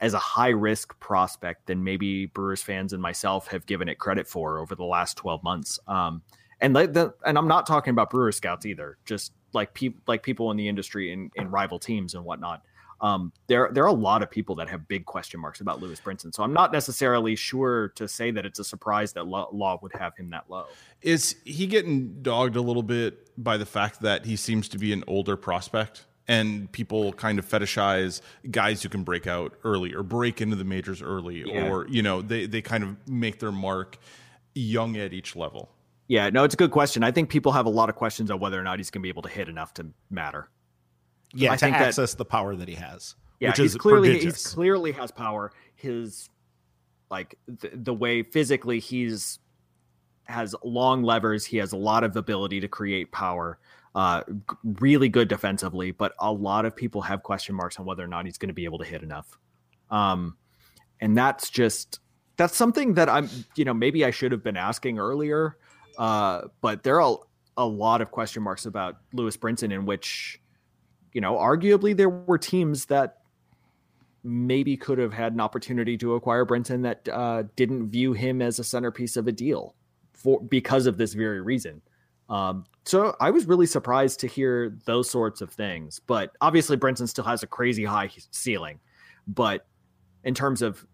as a high risk prospect than maybe Brewers fans and myself have given it credit for over the last twelve months. Um, and like the, and I'm not talking about Brewer scouts either. Just like people like people in the industry in, in rival teams and whatnot. Um, there there are a lot of people that have big question marks about Lewis Brinson. So I'm not necessarily sure to say that it's a surprise that Law, Law would have him that low. Is he getting dogged a little bit by the fact that he seems to be an older prospect? And people kind of fetishize guys who can break out early or break into the majors early, Yeah. or you know, they they kind of make their mark young at each level. Yeah, no, it's a good question. I think people have a lot of questions on whether or not he's going to be able to hit enough to matter. Yeah, I to think that- access the power that he has, Yeah, which he's is clearly prodigious. he's clearly has power. His like the, the way physically he's has long levers. He has a lot of ability to create power. Uh, really good defensively, but a lot of people have question marks on whether or not he's going to be able to hit enough. Um, and that's just that's something that I'm you know maybe I should have been asking earlier. Uh, but there are a lot of question marks about Lewis Brinson in which you know arguably there were teams that maybe could have had an opportunity to acquire Brinson that uh, didn't view him as a centerpiece of a deal for because of this very reason. Um, so I was really surprised to hear those sorts of things. But obviously, Brinson still has a crazy high ceiling. But in terms of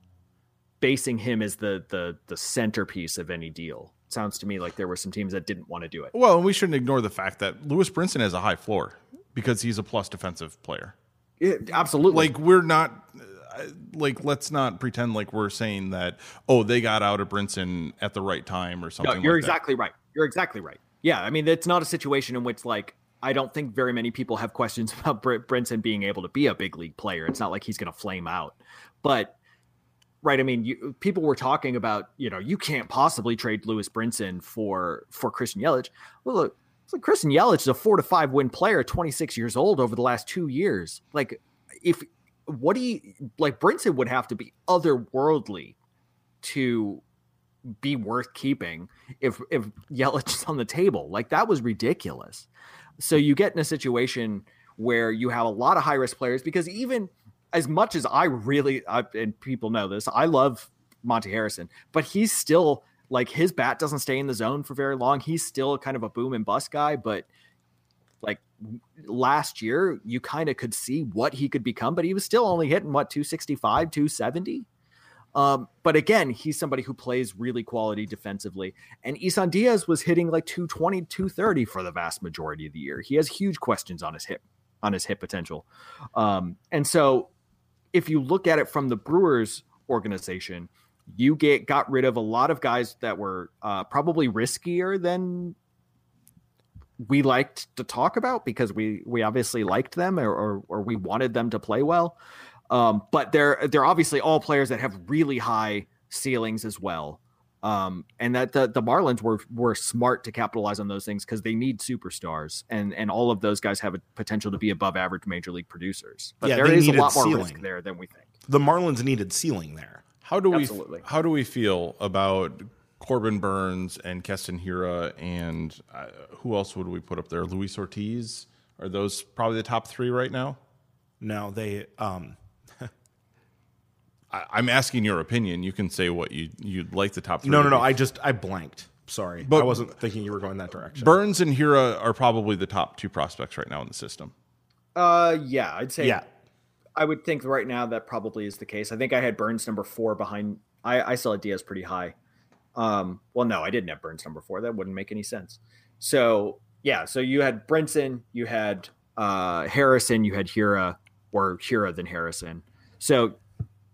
basing him as the the the centerpiece of any deal, sounds to me like there were some teams that didn't want to do it. Well, and we shouldn't ignore the fact that Lewis Brinson has a high floor because he's a plus defensive player. Yeah, absolutely. Like we're not uh, like let's not pretend like we're saying that oh they got out of Brinson at the right time or something. No, you're like that. exactly right. You're exactly right. Yeah, I mean, it's not a situation in which like I don't think very many people have questions about Br- Brinson being able to be a big league player. It's not like he's going to flame out, but right. I mean, you, people were talking about you know you can't possibly trade Lewis Brinson for for Christian Yelich. Well, look, it's like Christian Yelich is a four to five win player, 26 years old over the last two years. Like, if what do you like? Brinson would have to be otherworldly to be worth keeping if if Yelich is on the table. Like that was ridiculous. So you get in a situation where you have a lot of high risk players because even as much as I really I, and people know this, I love Monte Harrison, but he's still like his bat doesn't stay in the zone for very long. He's still kind of a boom and bust guy, but like last year you kind of could see what he could become, but he was still only hitting what 265, 270. Um, but again, he's somebody who plays really quality defensively. And Isan Diaz was hitting like 220, 230 for the vast majority of the year. He has huge questions on his hip, on his hip potential. Um, and so if you look at it from the Brewers organization, you get got rid of a lot of guys that were uh, probably riskier than we liked to talk about because we we obviously liked them or or, or we wanted them to play well. Um, but they're they're obviously all players that have really high ceilings as well. Um, and that the, the Marlins were were smart to capitalize on those things because they need superstars, and and all of those guys have a potential to be above average major league producers. But Yeah, there they a lot more ceiling. risk there than we think. the Marlins needed ceiling there. How do we Absolutely. how do we feel about Corbin Burnes and Keston Hiura and uh, who else would we put up there? Luis Ortiz are those probably the top three right now? No, they um I, I'm asking your opinion. You can say what you you'd like the top three. No, no, no. be. I just I blanked. Sorry, But- I wasn't thinking you were going that direction. Burnes and Hiura are probably the top two prospects right now in the system. Uh, yeah, I'd say. yeah, I would think right now that probably is the case. I think I had Burnes number four behind. I, I still had Diaz pretty high. Um, well, no, I didn't have Burnes number four. That wouldn't make any sense. So yeah, so you had Brinson, you had uh, Harrison, you had Hiura, or Hiura than Harrison. So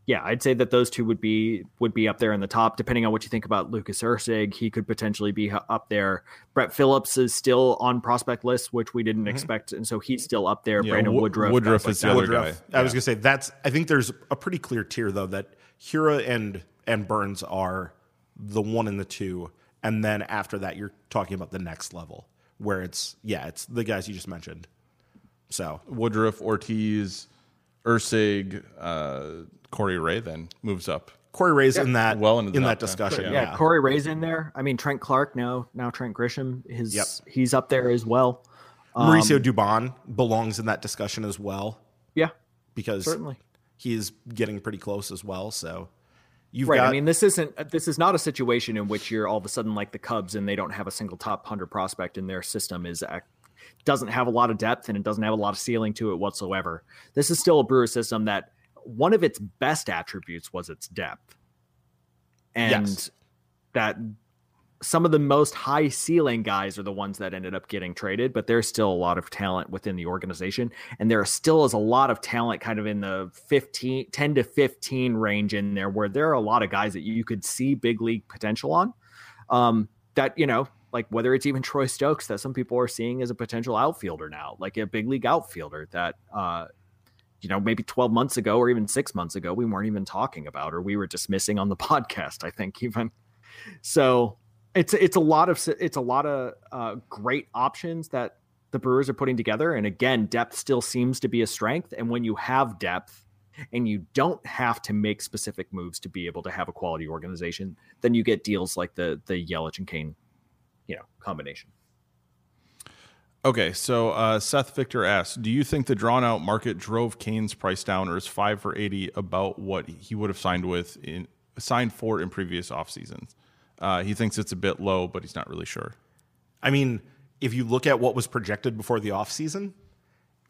yeah, I'd say that those two would be would be up there in the top. Depending on what you think about Lucas Erceg, he could potentially be up there. Brett Phillips is still on prospect list, which we didn't expect, and so he's still up there. Yeah, Brandon Wo- Woodruff, Woodruff guys is the that. other Woodruff. guy. I was gonna say that's. I think there's a pretty clear tier though that Hiura and and Burnes are the one and the two, and then after that you're talking about the next level where it's yeah it's the guys you just mentioned. So Woodruff, Ortiz, Erceg, uh, Corey Ray then moves up. Corey Ray's in that Well into in that 10. discussion. Yeah. Yeah, yeah, Corey Ray's in there. I mean, Trent Clark now, now Trent Grisham, his Yep. he's up there as well. Um, Mauricio Dubon belongs in that discussion as well Yeah, because certainly. he's getting pretty close as well. So you've Right. got I mean, this isn't this is not a situation in which you're all of a sudden like the Cubs and they don't have a single top hundred prospect in their system is ac- doesn't have a lot of depth and it doesn't have a lot of ceiling to it whatsoever. This is still a Brewer system that one of its best attributes was its depth, and Yes. that some of the most high ceiling guys are the ones that ended up getting traded, but there's still a lot of talent within the organization. And there still is a lot of talent kind of in the 15, 10 to 15 range in there where there are a lot of guys that you could see big league potential on. Um, that, you know, like whether it's even Troy Stokes that some people are seeing as a potential outfielder now, like a big league outfielder that, uh, you know, maybe 12 months ago or even six months ago, we weren't even talking about, or we were dismissing on the podcast, I think even. So it's it's a lot of it's a lot of uh, great options that the Brewers are putting together, and again, depth still seems to be a strength. And when you have depth, and you don't have to make specific moves to be able to have a quality organization, then you get deals like the the Yelich and Cain, you know, combination. Okay, so uh, Seth Victor asks, do you think the drawn out market drove Cain's price down, or is five for eighty about what he would have signed with in signed for in previous off seasons? Uh, he thinks it's a bit low, but he's not really sure. I mean, if you look at what was projected before the off season,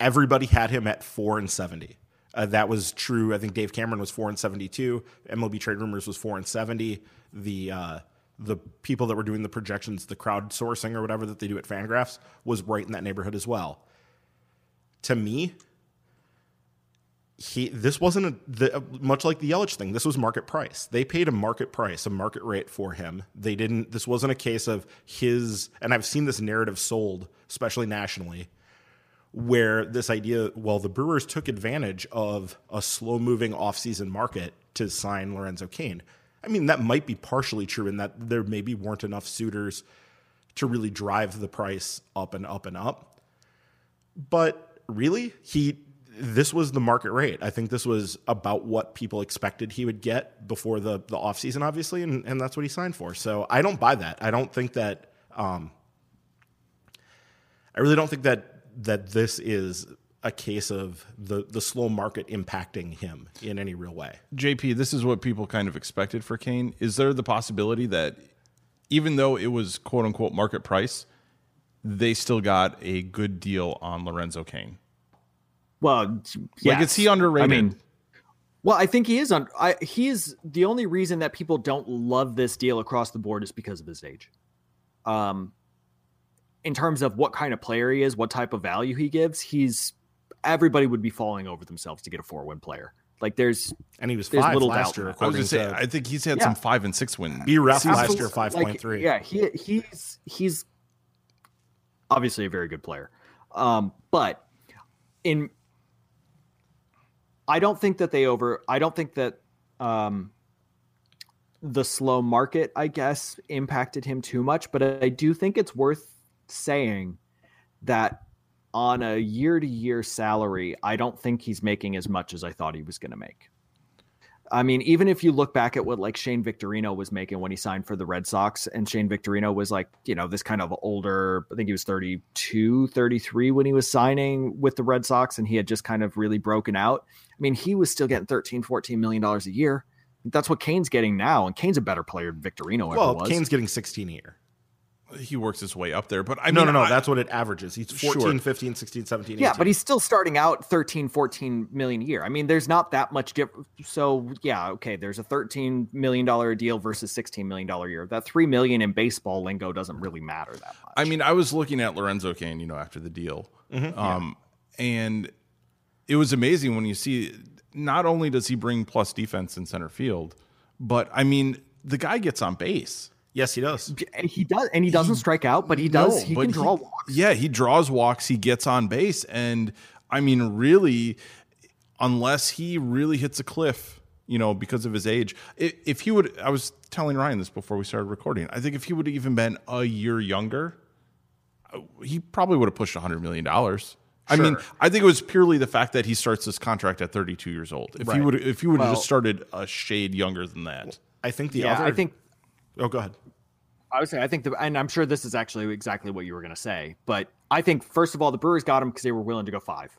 everybody had him at four and seventy. Uh, that was true. I think Dave Cameron was four and seventy-two. MLB Trade Rumors was four and seventy. The uh, the people that were doing the projections, the crowdsourcing or whatever that they do at Fangraphs, was right in that neighborhood as well. To me, he this wasn't a, the, much like the Yelich thing. This was market price. They paid a market price, a market rate for him. They didn't. This wasn't a case of his. And I've seen this narrative sold, especially nationally, where this idea. Well, the Brewers took advantage of a slow moving offseason market to sign Lorenzo Cain. I mean, that might be partially true in that there maybe weren't enough suitors to really drive the price up and up and up. But really, he this was the market rate. I think this was about what people expected he would get before the the offseason, obviously, and, and that's what he signed for. So I don't buy that. I don't think that um I really don't think that that this is a case of the the slow market impacting him in any real way. JP, this is what people kind of expected for Cain. Is there the possibility that even though it was quote unquote market price, they still got a good deal on Lorenzo Cain? Well, Like, is he underrated? I mean, well, I think he is. On, I, he is the only reason that people don't love this deal across the board is because of his age. Um, in terms of what kind of player he is, what type of value he gives, he's everybody would be falling over themselves to get a four win player. Like there's And he was There's five little last doubt year. I was going to say, to I think he's had Yeah. some five and six win. B ref last Absolute- year five point three. Like, yeah, he he's he's obviously a very good player. Um, but in I don't think that they over I don't think that um the slow market, I guess, impacted him too much, but I do think it's worth saying that on a year to year salary, I don't think he's making as much as I thought he was going to make. I mean, even if you look back at what like Shane Victorino was making when he signed for the Red Sox, and Shane Victorino was like, you know, this kind of older, I think he was 32, 33 when he was signing with the Red Sox, and he had just kind of really broken out. I mean, he was still getting 13, 14 million dollars a year. That's what Cain's getting now, and Cain's a better player than Victorino ever Well, was. Cain's getting 16 a year. He works his way up there, but I No, mean, no, no. I- that's what it averages. He's 14, Sure. 15, 16, 17, yeah, 18. but he's still starting out 13, 14 million a year. I mean, there's not that much difference. So yeah, okay, there's a 13 million dollar deal versus 16 million dollar year. That three million in baseball lingo doesn't really matter that much. I mean, I was looking at Lorenzo Cain, you know, after the deal, um, and it was amazing when you see. Not only does he bring plus defense in center field, but I mean, the guy gets on base. Yes, he does. he does, and he doesn't strike out, but he does. No, he can draw walks. Yeah, he draws walks. He gets on base, and I mean, really, unless he really hits a cliff, you know, because of his age. i- If he would, I was telling Ryan this before we started recording. I think if he would have even been a year younger, uh, he probably would have pushed hundred million dollars. I mean, I think it was purely the fact that he starts this contract at 32 years old. If he would, if he would have Well- just started a shade younger than that, I think the Yeah, other. I think Oh, go ahead. I would say I think the and I'm sure this is actually exactly what you were going to say, but I think first of all the Brewers got him because they were willing to go 5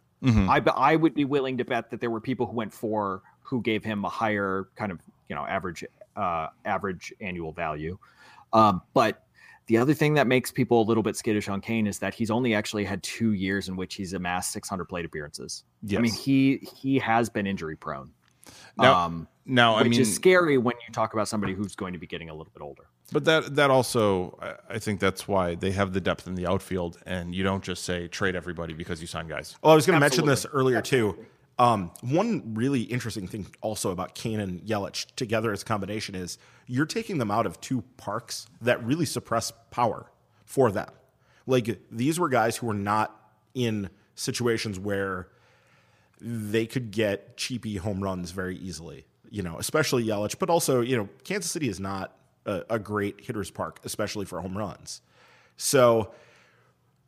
I be- I would be willing to bet that there were people who went four who gave him a higher kind of you know average uh, average annual value. Um, but the other thing that makes people a little bit skittish on Cain is that he's only actually had two years in which he's amassed 600 plate appearances. I mean he he has been injury prone. Now- um, now I which mean, is scary when you talk about somebody who's going to be getting a little bit older. But that that also, I- I think that's why they have the depth in the outfield, and you don't just say trade everybody because you sign guys. Well, I was going to mention this earlier too. Um, one really interesting thing also about Cain and Yelich together as a combination is you're taking them out of two parks that really suppress power for them. Like these were guys who were not in situations where they could get cheapy home runs very easily, you know, especially Yelich, but also, you know, Kansas City is not a, a great hitter's park, especially for home runs. So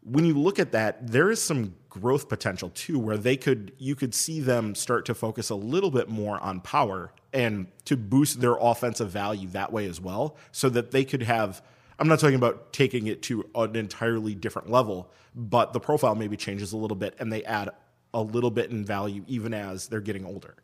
when you look at that, there is some growth potential too, where they could you could see them start to focus a little bit more on power and to boost their offensive value that way as well, so that they could have. I'm not talking about taking it to an entirely different level, but the profile maybe changes a little bit, and they add a little bit in value even as they're getting older.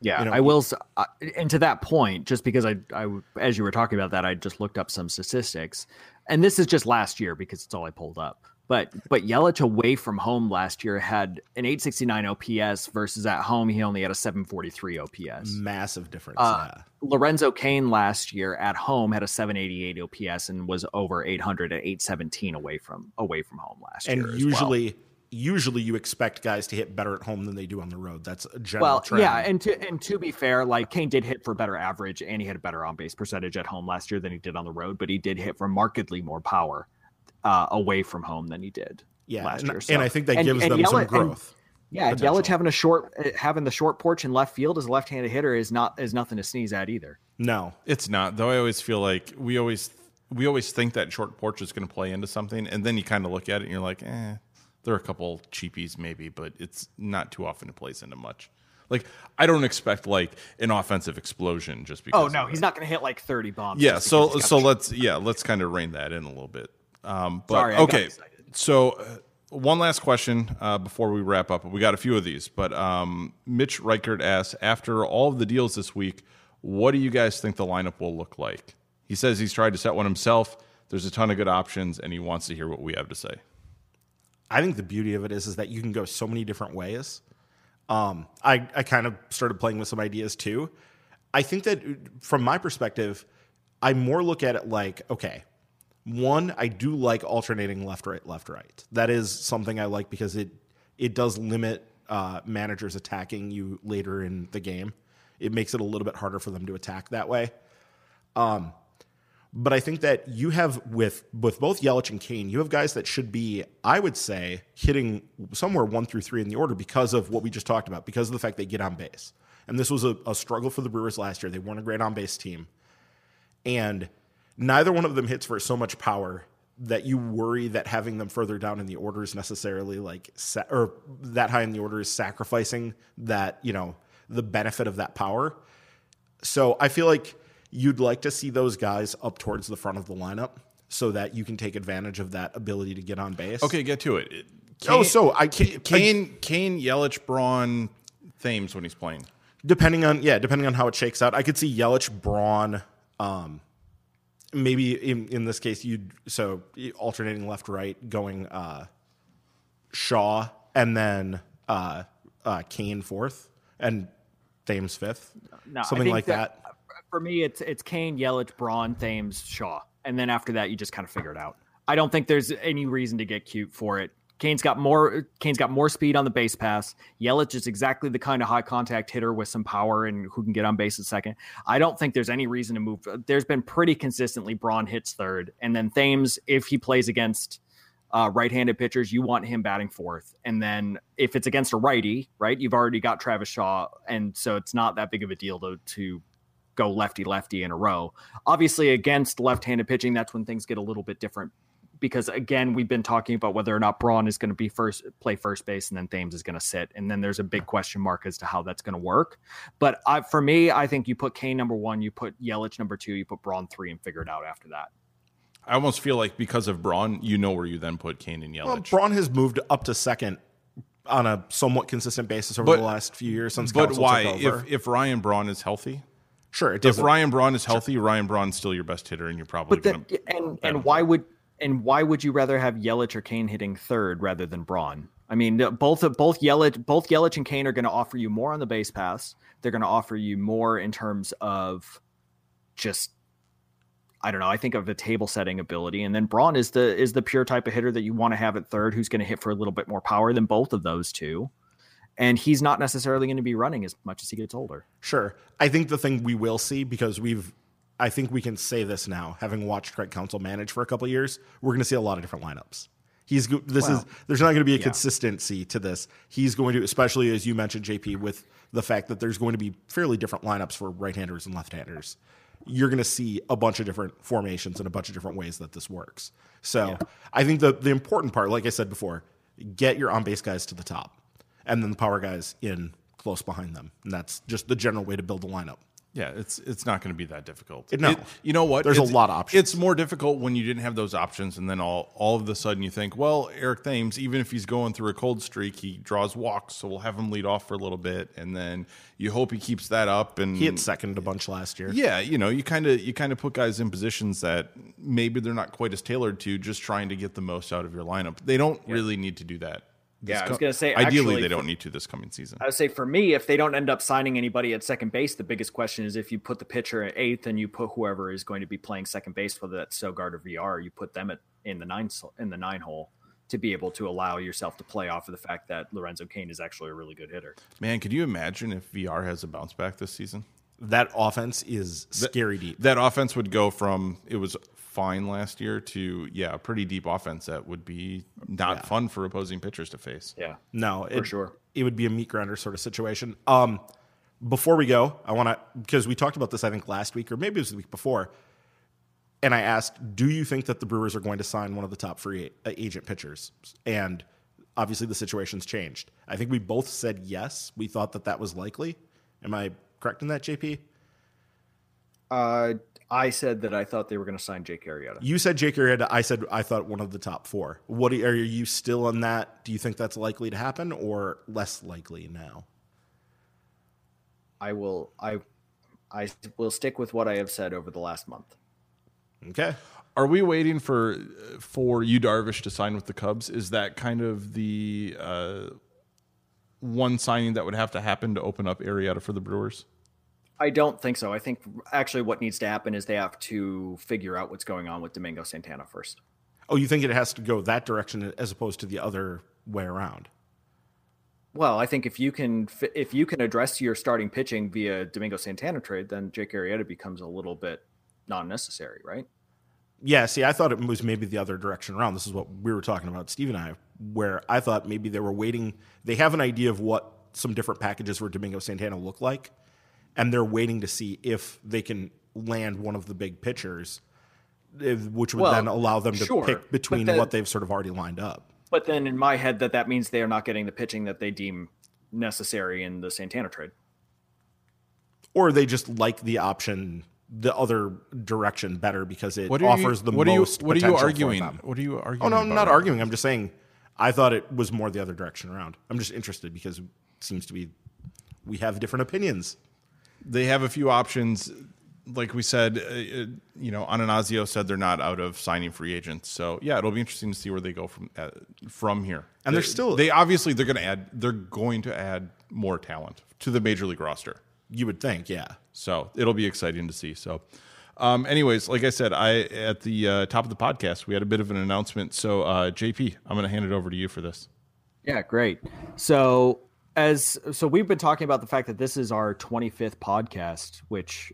Yeah, You know, I will. Uh, and to that point, just because I, I, as you were talking about that, I just looked up some statistics, and this is just last year because it's all I pulled up. But but Yelich away from home last year had an 869 OPS versus at home he only had a 743 OPS. Massive difference. Uh, yeah. Lorenzo Cain last year at home had a 788 OPS and was over 800 at 817 away from away from home last And year. as well. Usually, usually you expect guys to hit better at home than they do on the road. That's a general Well, trend. yeah, and to and to be fair, like Cain did hit for a better average, and he had a better on base percentage at home last year than he did on the road, but he did hit for markedly more power uh, away from home than he did yeah, last and, year. and I think that gives them some Yelich- and- growth. yeah, and potential. Yelich having a short uh, having the short porch in left field as a left-handed hitter is not is nothing to sneeze at either. no, It's not though. I always feel like we always we always think that short porch is going to play into something, and then you kind of look at it and you're like, eh, there are a couple cheapies maybe, but it's not too often it plays into much. Like I don't expect like an offensive explosion just because. Oh no, he's not going to hit like 30 bombs. Yeah, so because he's got so let's yeah let's kind of rein that in a little bit. Um, but Sorry, okay, so uh, one last question uh, before we wrap up. We got a few of these, but um, Mitch Reichert asks: After all of the deals this week, what do you guys think the lineup will look like? He says he's tried to set one himself. There's a ton of good options, and he wants to hear what we have to say. I think the beauty of it is is that you can go so many different ways. Um, I I kind of started playing with some ideas too. I think that from my perspective, I more look at it like okay, one I do like alternating left right left right. That is something I like because it it does limit uh, managers attacking you later in the game. It makes it a little bit harder for them to attack that way. But I think that you have with with both Yelich and Cain, you have guys that should be, I would say, hitting somewhere one through three in the order because of what we just talked about, because of the fact they get on base. And this was a, a struggle for the Brewers last year. They weren't a great on base team, and neither one of them hits for so much power that you worry that having them further down in the order is necessarily like sa- or that high in the order is sacrificing that you know the benefit of that power. So I feel like you'd like to see those guys up towards the front of the lineup so that you can take advantage of that ability to get on base. Okay, get to it. oh, so I can't. Cain, Cain, Yelich, Braun, Thames when he's playing. depending on yeah, depending on how it shakes out, I could see Yelich, Braun, um, maybe in in this case you'd so alternating left right, going uh, Shaw and then uh, uh, Cain fourth and Thames fifth, No, something think like that. For me, it's it's Cain, Yelich, Braun, Thames, Shaw, and then after that, you just kind of figure it out. I don't think there's any reason to get cute for it. Cain's got more. Cain's got more speed on the base pass. Yelich is exactly the kind of high contact hitter with some power and who can get on base at second. I don't think there's any reason to move. There's been pretty consistently Braun hits third, and then Thames, if he plays against uh, right-handed pitchers, you want him batting fourth. And then if it's against a righty, right, you've already got Travis Shaw, and so it's not that big of a deal to to go lefty lefty in a row. Obviously, against left-handed pitching, that's when things get a little bit different because again, we've been talking about whether or not Braun is going to be first play first base and then Thames is going to sit, and then there's a big question mark as to how that's going to work. But I, for me, I think you put Cain number one, you put Yelich number two, you put Braun three, and figure it out after that. I almost feel like because of Braun, you know where you then put Cain and Yelich. Well, Braun has moved up to second on a somewhat consistent basis over But- the last few years since. but Counsell why? Took over. If if Ryan Braun is healthy, sure, if. Ryan Braun is healthy, Ryan Braun's still your best hitter, and you're probably But going then, to. and and why would and why would you rather have Yelich or Cain hitting third rather than Braun? I mean, both both Yelich both Yelich and Cain are going to offer you more on the base pass. They're going to offer you more in terms of just I don't know. I think of a table setting ability, and then Braun is the is the pure type of hitter that you want to have at third, who's going to hit for a little bit more power than both of those two. And he's not necessarily going to be running as much as he gets older. Sure. I think the thing we will see because we've I think we can say this now, having watched Craig Counsell manage for a couple of years, we're going to see a lot of different lineups. He's this is there's not going to be a consistency to this. He's going to especially as you mentioned JP with the fact that there's going to be fairly different lineups for right-handers and left-handers. You're going to see a bunch of different formations and a bunch of different ways that this works. So, I think the the important part like I said before, get your on-base guys to the top and then the power guys in close behind them. And that's just the general way to build a lineup. Yeah, it's it's not going to be that difficult. no. It- you know what? There's a lot of options. It's more difficult when you didn't have those options, and then all all of a sudden you think, well, Eric Thames, even if he's going through a cold streak, he draws walks, so we'll have him lead off for a little bit, and then you hope he keeps that up. And He hit second a bunch last year. yeah, you know, you kind of you kind of put guys in positions that maybe they're not quite as tailored to, just trying to get the most out of your lineup. They don't really need to do that. This Yeah, I was gonna say, ideally actually, they don't need to this coming season. I would say for me, if they don't end up signing anybody at second base, the biggest question is if you put the pitcher at eighth and you put whoever is going to be playing second base, whether that's Sogard or Villar, you put them at, in the nine in the nine hole to be able to allow yourself to play off of the fact that Lorenzo Cain is actually a really good hitter. Man, could you imagine if Villar has a bounce back this season? That offense is scary deep. that offense would go from it was fine last year to yeah, a pretty deep offense that would be not fun for opposing pitchers to face. Yeah. No, it, sure. It would be a meat grinder sort of situation. Um, before we go, I want to because we talked about this I think last week or maybe it was the week before, and I asked, "Do you think that the Brewers are going to sign one of the top free agent pitchers?" And obviously, the situation's changed. I think we both said yes. We thought that that was likely. Am I correct in that, JP? Uh, I said that I thought they were going to sign Jake Arrieta. You said Jake Arrieta. I said I thought one of the top four. What are you still on that? Do you think that's likely to happen or less likely now? I will. I. I will stick with what I have said over the last month. Okay. Are we waiting for for Yu Darvish to sign with the Cubs? Is that kind of the uh, one signing that would have to happen to open up Arrieta for the Brewers? I don't think so. I think actually what needs to happen is they have to figure out what's going on with Domingo Santana first. Oh, you think it has to go that direction as opposed to the other way around? Well, I think if you can if you can address your starting pitching via Domingo Santana trade, then Jake Arrieta becomes a little bit non necessary, right? Yeah, see, I thought it was maybe the other direction around. This is what we were talking about, Steve and I, where I thought maybe they were waiting. They have an idea of what some different packages for Domingo Santana look like, and they're waiting to see if they can land one of the big pitchers, if- which would Well, then allow them to sure, pick between but what they've sort of already lined up. But then in my head, that that means they are not getting the pitching that they deem necessary in the Santana trade. or they just like the option the other direction better because it What are offers you, the what most. Are you, what are you potential for arguing? them. What are you arguing? Oh no, I'm about not right arguing. I'm just saying I thought it was more the other direction around. I'm just interested because it seems to be we have different opinions. They have a few options. Like we said, uh, uh, you know, Attanasio said they're not out of signing free agents. So yeah, it'll be interesting to see where they go from uh, from here. And they, they're still- they obviously they're going to add they're going to add more talent to the major league roster. You would think, yeah. So it'll be exciting to see. So, um, anyways, like I said, I at the uh, top of the podcast we had a bit of an announcement. So uh, JP, I'm going to hand it over to you for this. Yeah, great. So as so we've been talking about the fact that this is our 25th podcast, which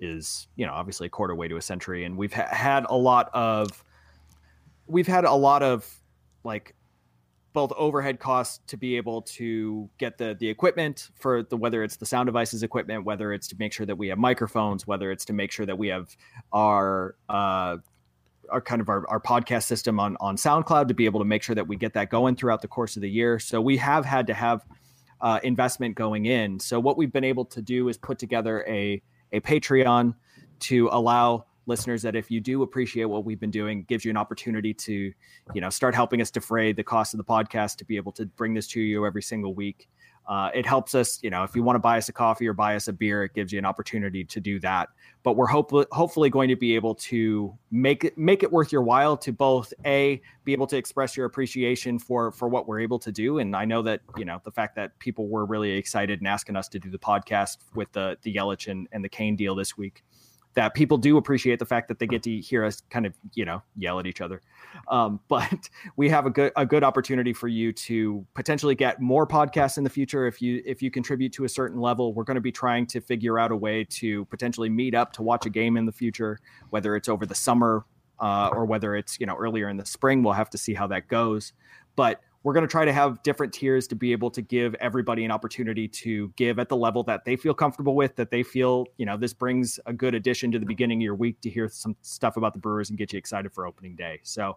is you know obviously a quarter way to a century, and we've ha- had a lot of we've had a lot of like both overhead costs to be able to get the the equipment for the whether it's the sound devices equipment, whether it's to make sure that we have microphones, whether it's to make sure that we have our uh, our kind of our, our podcast system on on SoundCloud to be able to make sure that we get that going throughout the course of the year. So we have had to have uh, investment going in. So what we've been able to do is put together a a Patreon to allow listeners that if you do appreciate what we've been doing gives you an opportunity to you know start helping us defray the cost of the podcast to be able to bring this to you every single week uh, it helps us you know if you want to buy us a coffee or buy us a beer it gives you an opportunity to do that. But we're hopefully hopefully going to be able to make it make it worth your while to both a be able to express your appreciation for for what we're able to do. And i know that you know the fact that people were really excited and asking us to do the podcast with the the yelich and, and the Cain deal this week that people do appreciate the fact that they get to hear us kind of you know yell at each other. Um, but we have a good a good opportunity for you to potentially get more podcasts in the future if you if you contribute to a certain level. We're going to be trying to figure out a way to potentially meet up to watch a game in the future whether it's over the summer uh, or whether it's you know earlier in the spring. We'll have to see how that goes. But we're going to try to have different tiers to be able to give everybody an opportunity to give at the level that they feel comfortable with that they feel you know this brings a good addition to the beginning of your week to hear some stuff about the brewers and get you excited for opening day. So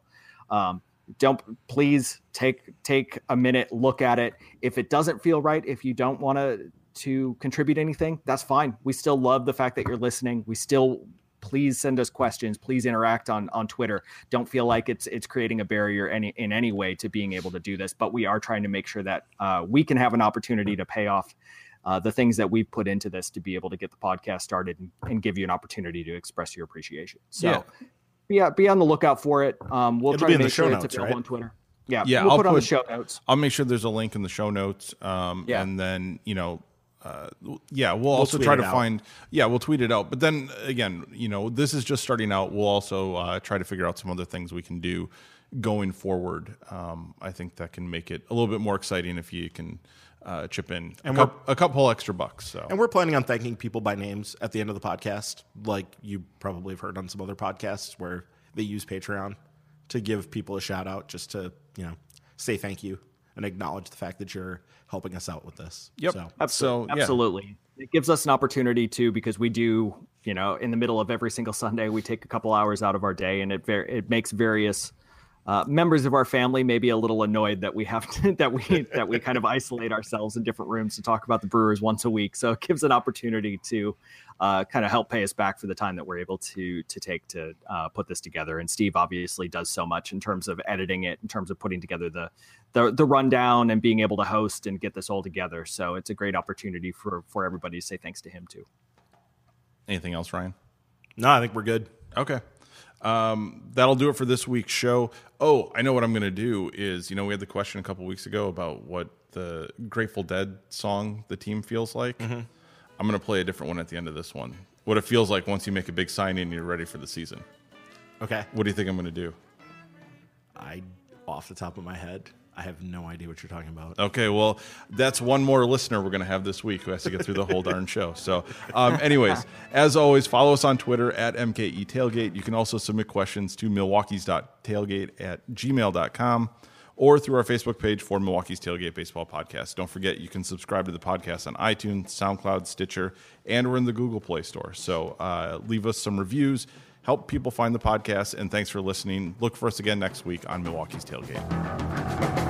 um, don't please take take a minute look at it. If it doesn't feel right if you don't want to to contribute anything that's fine. We still love the fact that you're listening. We still please send us questions please interact on on twitter don't feel like it's it's creating a barrier any in any way to being able to do this but we are trying to make sure that uh, we can have an opportunity to pay off uh, the things that we've put into this to be able to get the podcast started and, and give you an opportunity to express your appreciation so Yeah. be, uh, be on the lookout for it um, we'll It'll try to make sure notes, it's available right? on twitter yeah Yeah, we'll I'll put, on the show notes I'll make sure there's a link in the show notes. Um, Yeah. And then, you know, uh, yeah, we'll also try to out. find, yeah, we'll tweet it out. But then again, you know, this is just starting out. We'll also uh, try to figure out some other things we can do going forward. Um, I think that can make it a little bit more exciting if you can uh, chip in And a, we're- coup- a couple extra bucks. So And we're planning on thanking people by names at the end of the podcast, like you probably have heard on some other podcasts where they use Patreon to give people a shout out just to, you know, say thank you and acknowledge the fact that you're helping us out with this. Yep. So Absolutely. So, yeah. Absolutely. It gives us an opportunity too, because we do, you know, in the middle of every single Sunday, we take a couple hours out of our day, and it ver- it makes various uh, members of our family maybe a little annoyed that we have to that we that we kind of isolate ourselves in different rooms to talk about the Brewers once a week. So it gives an opportunity to uh, kind of help pay us back for the time that we're able to to take to uh, put this together. And Steve obviously does so much in terms of editing it, in terms of putting together the the the rundown and being able to host and get this all together. So it's a great opportunity for for everybody to say thanks to him too. anything else, Ryan? no, I think we're good. Okay. Um, that'll do it for this week's show. Oh, I know what I'm going to do is, you know, we had the question a couple weeks ago about what the Grateful Dead song the team feels like. I'm going to play a different one at the end of this one. What it feels like once you make a big signing and you're ready for the season. Okay. What do you think I'm going to do? I, off the top of my head, I have no idea what you're talking about. Okay, well, that's one more listener we're going to have this week who has to get through the whole darn show. So, um, anyways, as always, follow us on Twitter at MKE Tailgate. You can also submit questions to milwaukee's.tailgate at gmail.com or through our Facebook page for Milwaukee's Tailgate Baseball Podcast. Don't forget, you can subscribe to the podcast on iTunes, SoundCloud, Stitcher, and we're in the Google Play Store. So, uh, leave us some reviews. Help people find the podcast, and thanks for listening. Look for us again next week on Milwaukee's Tailgate.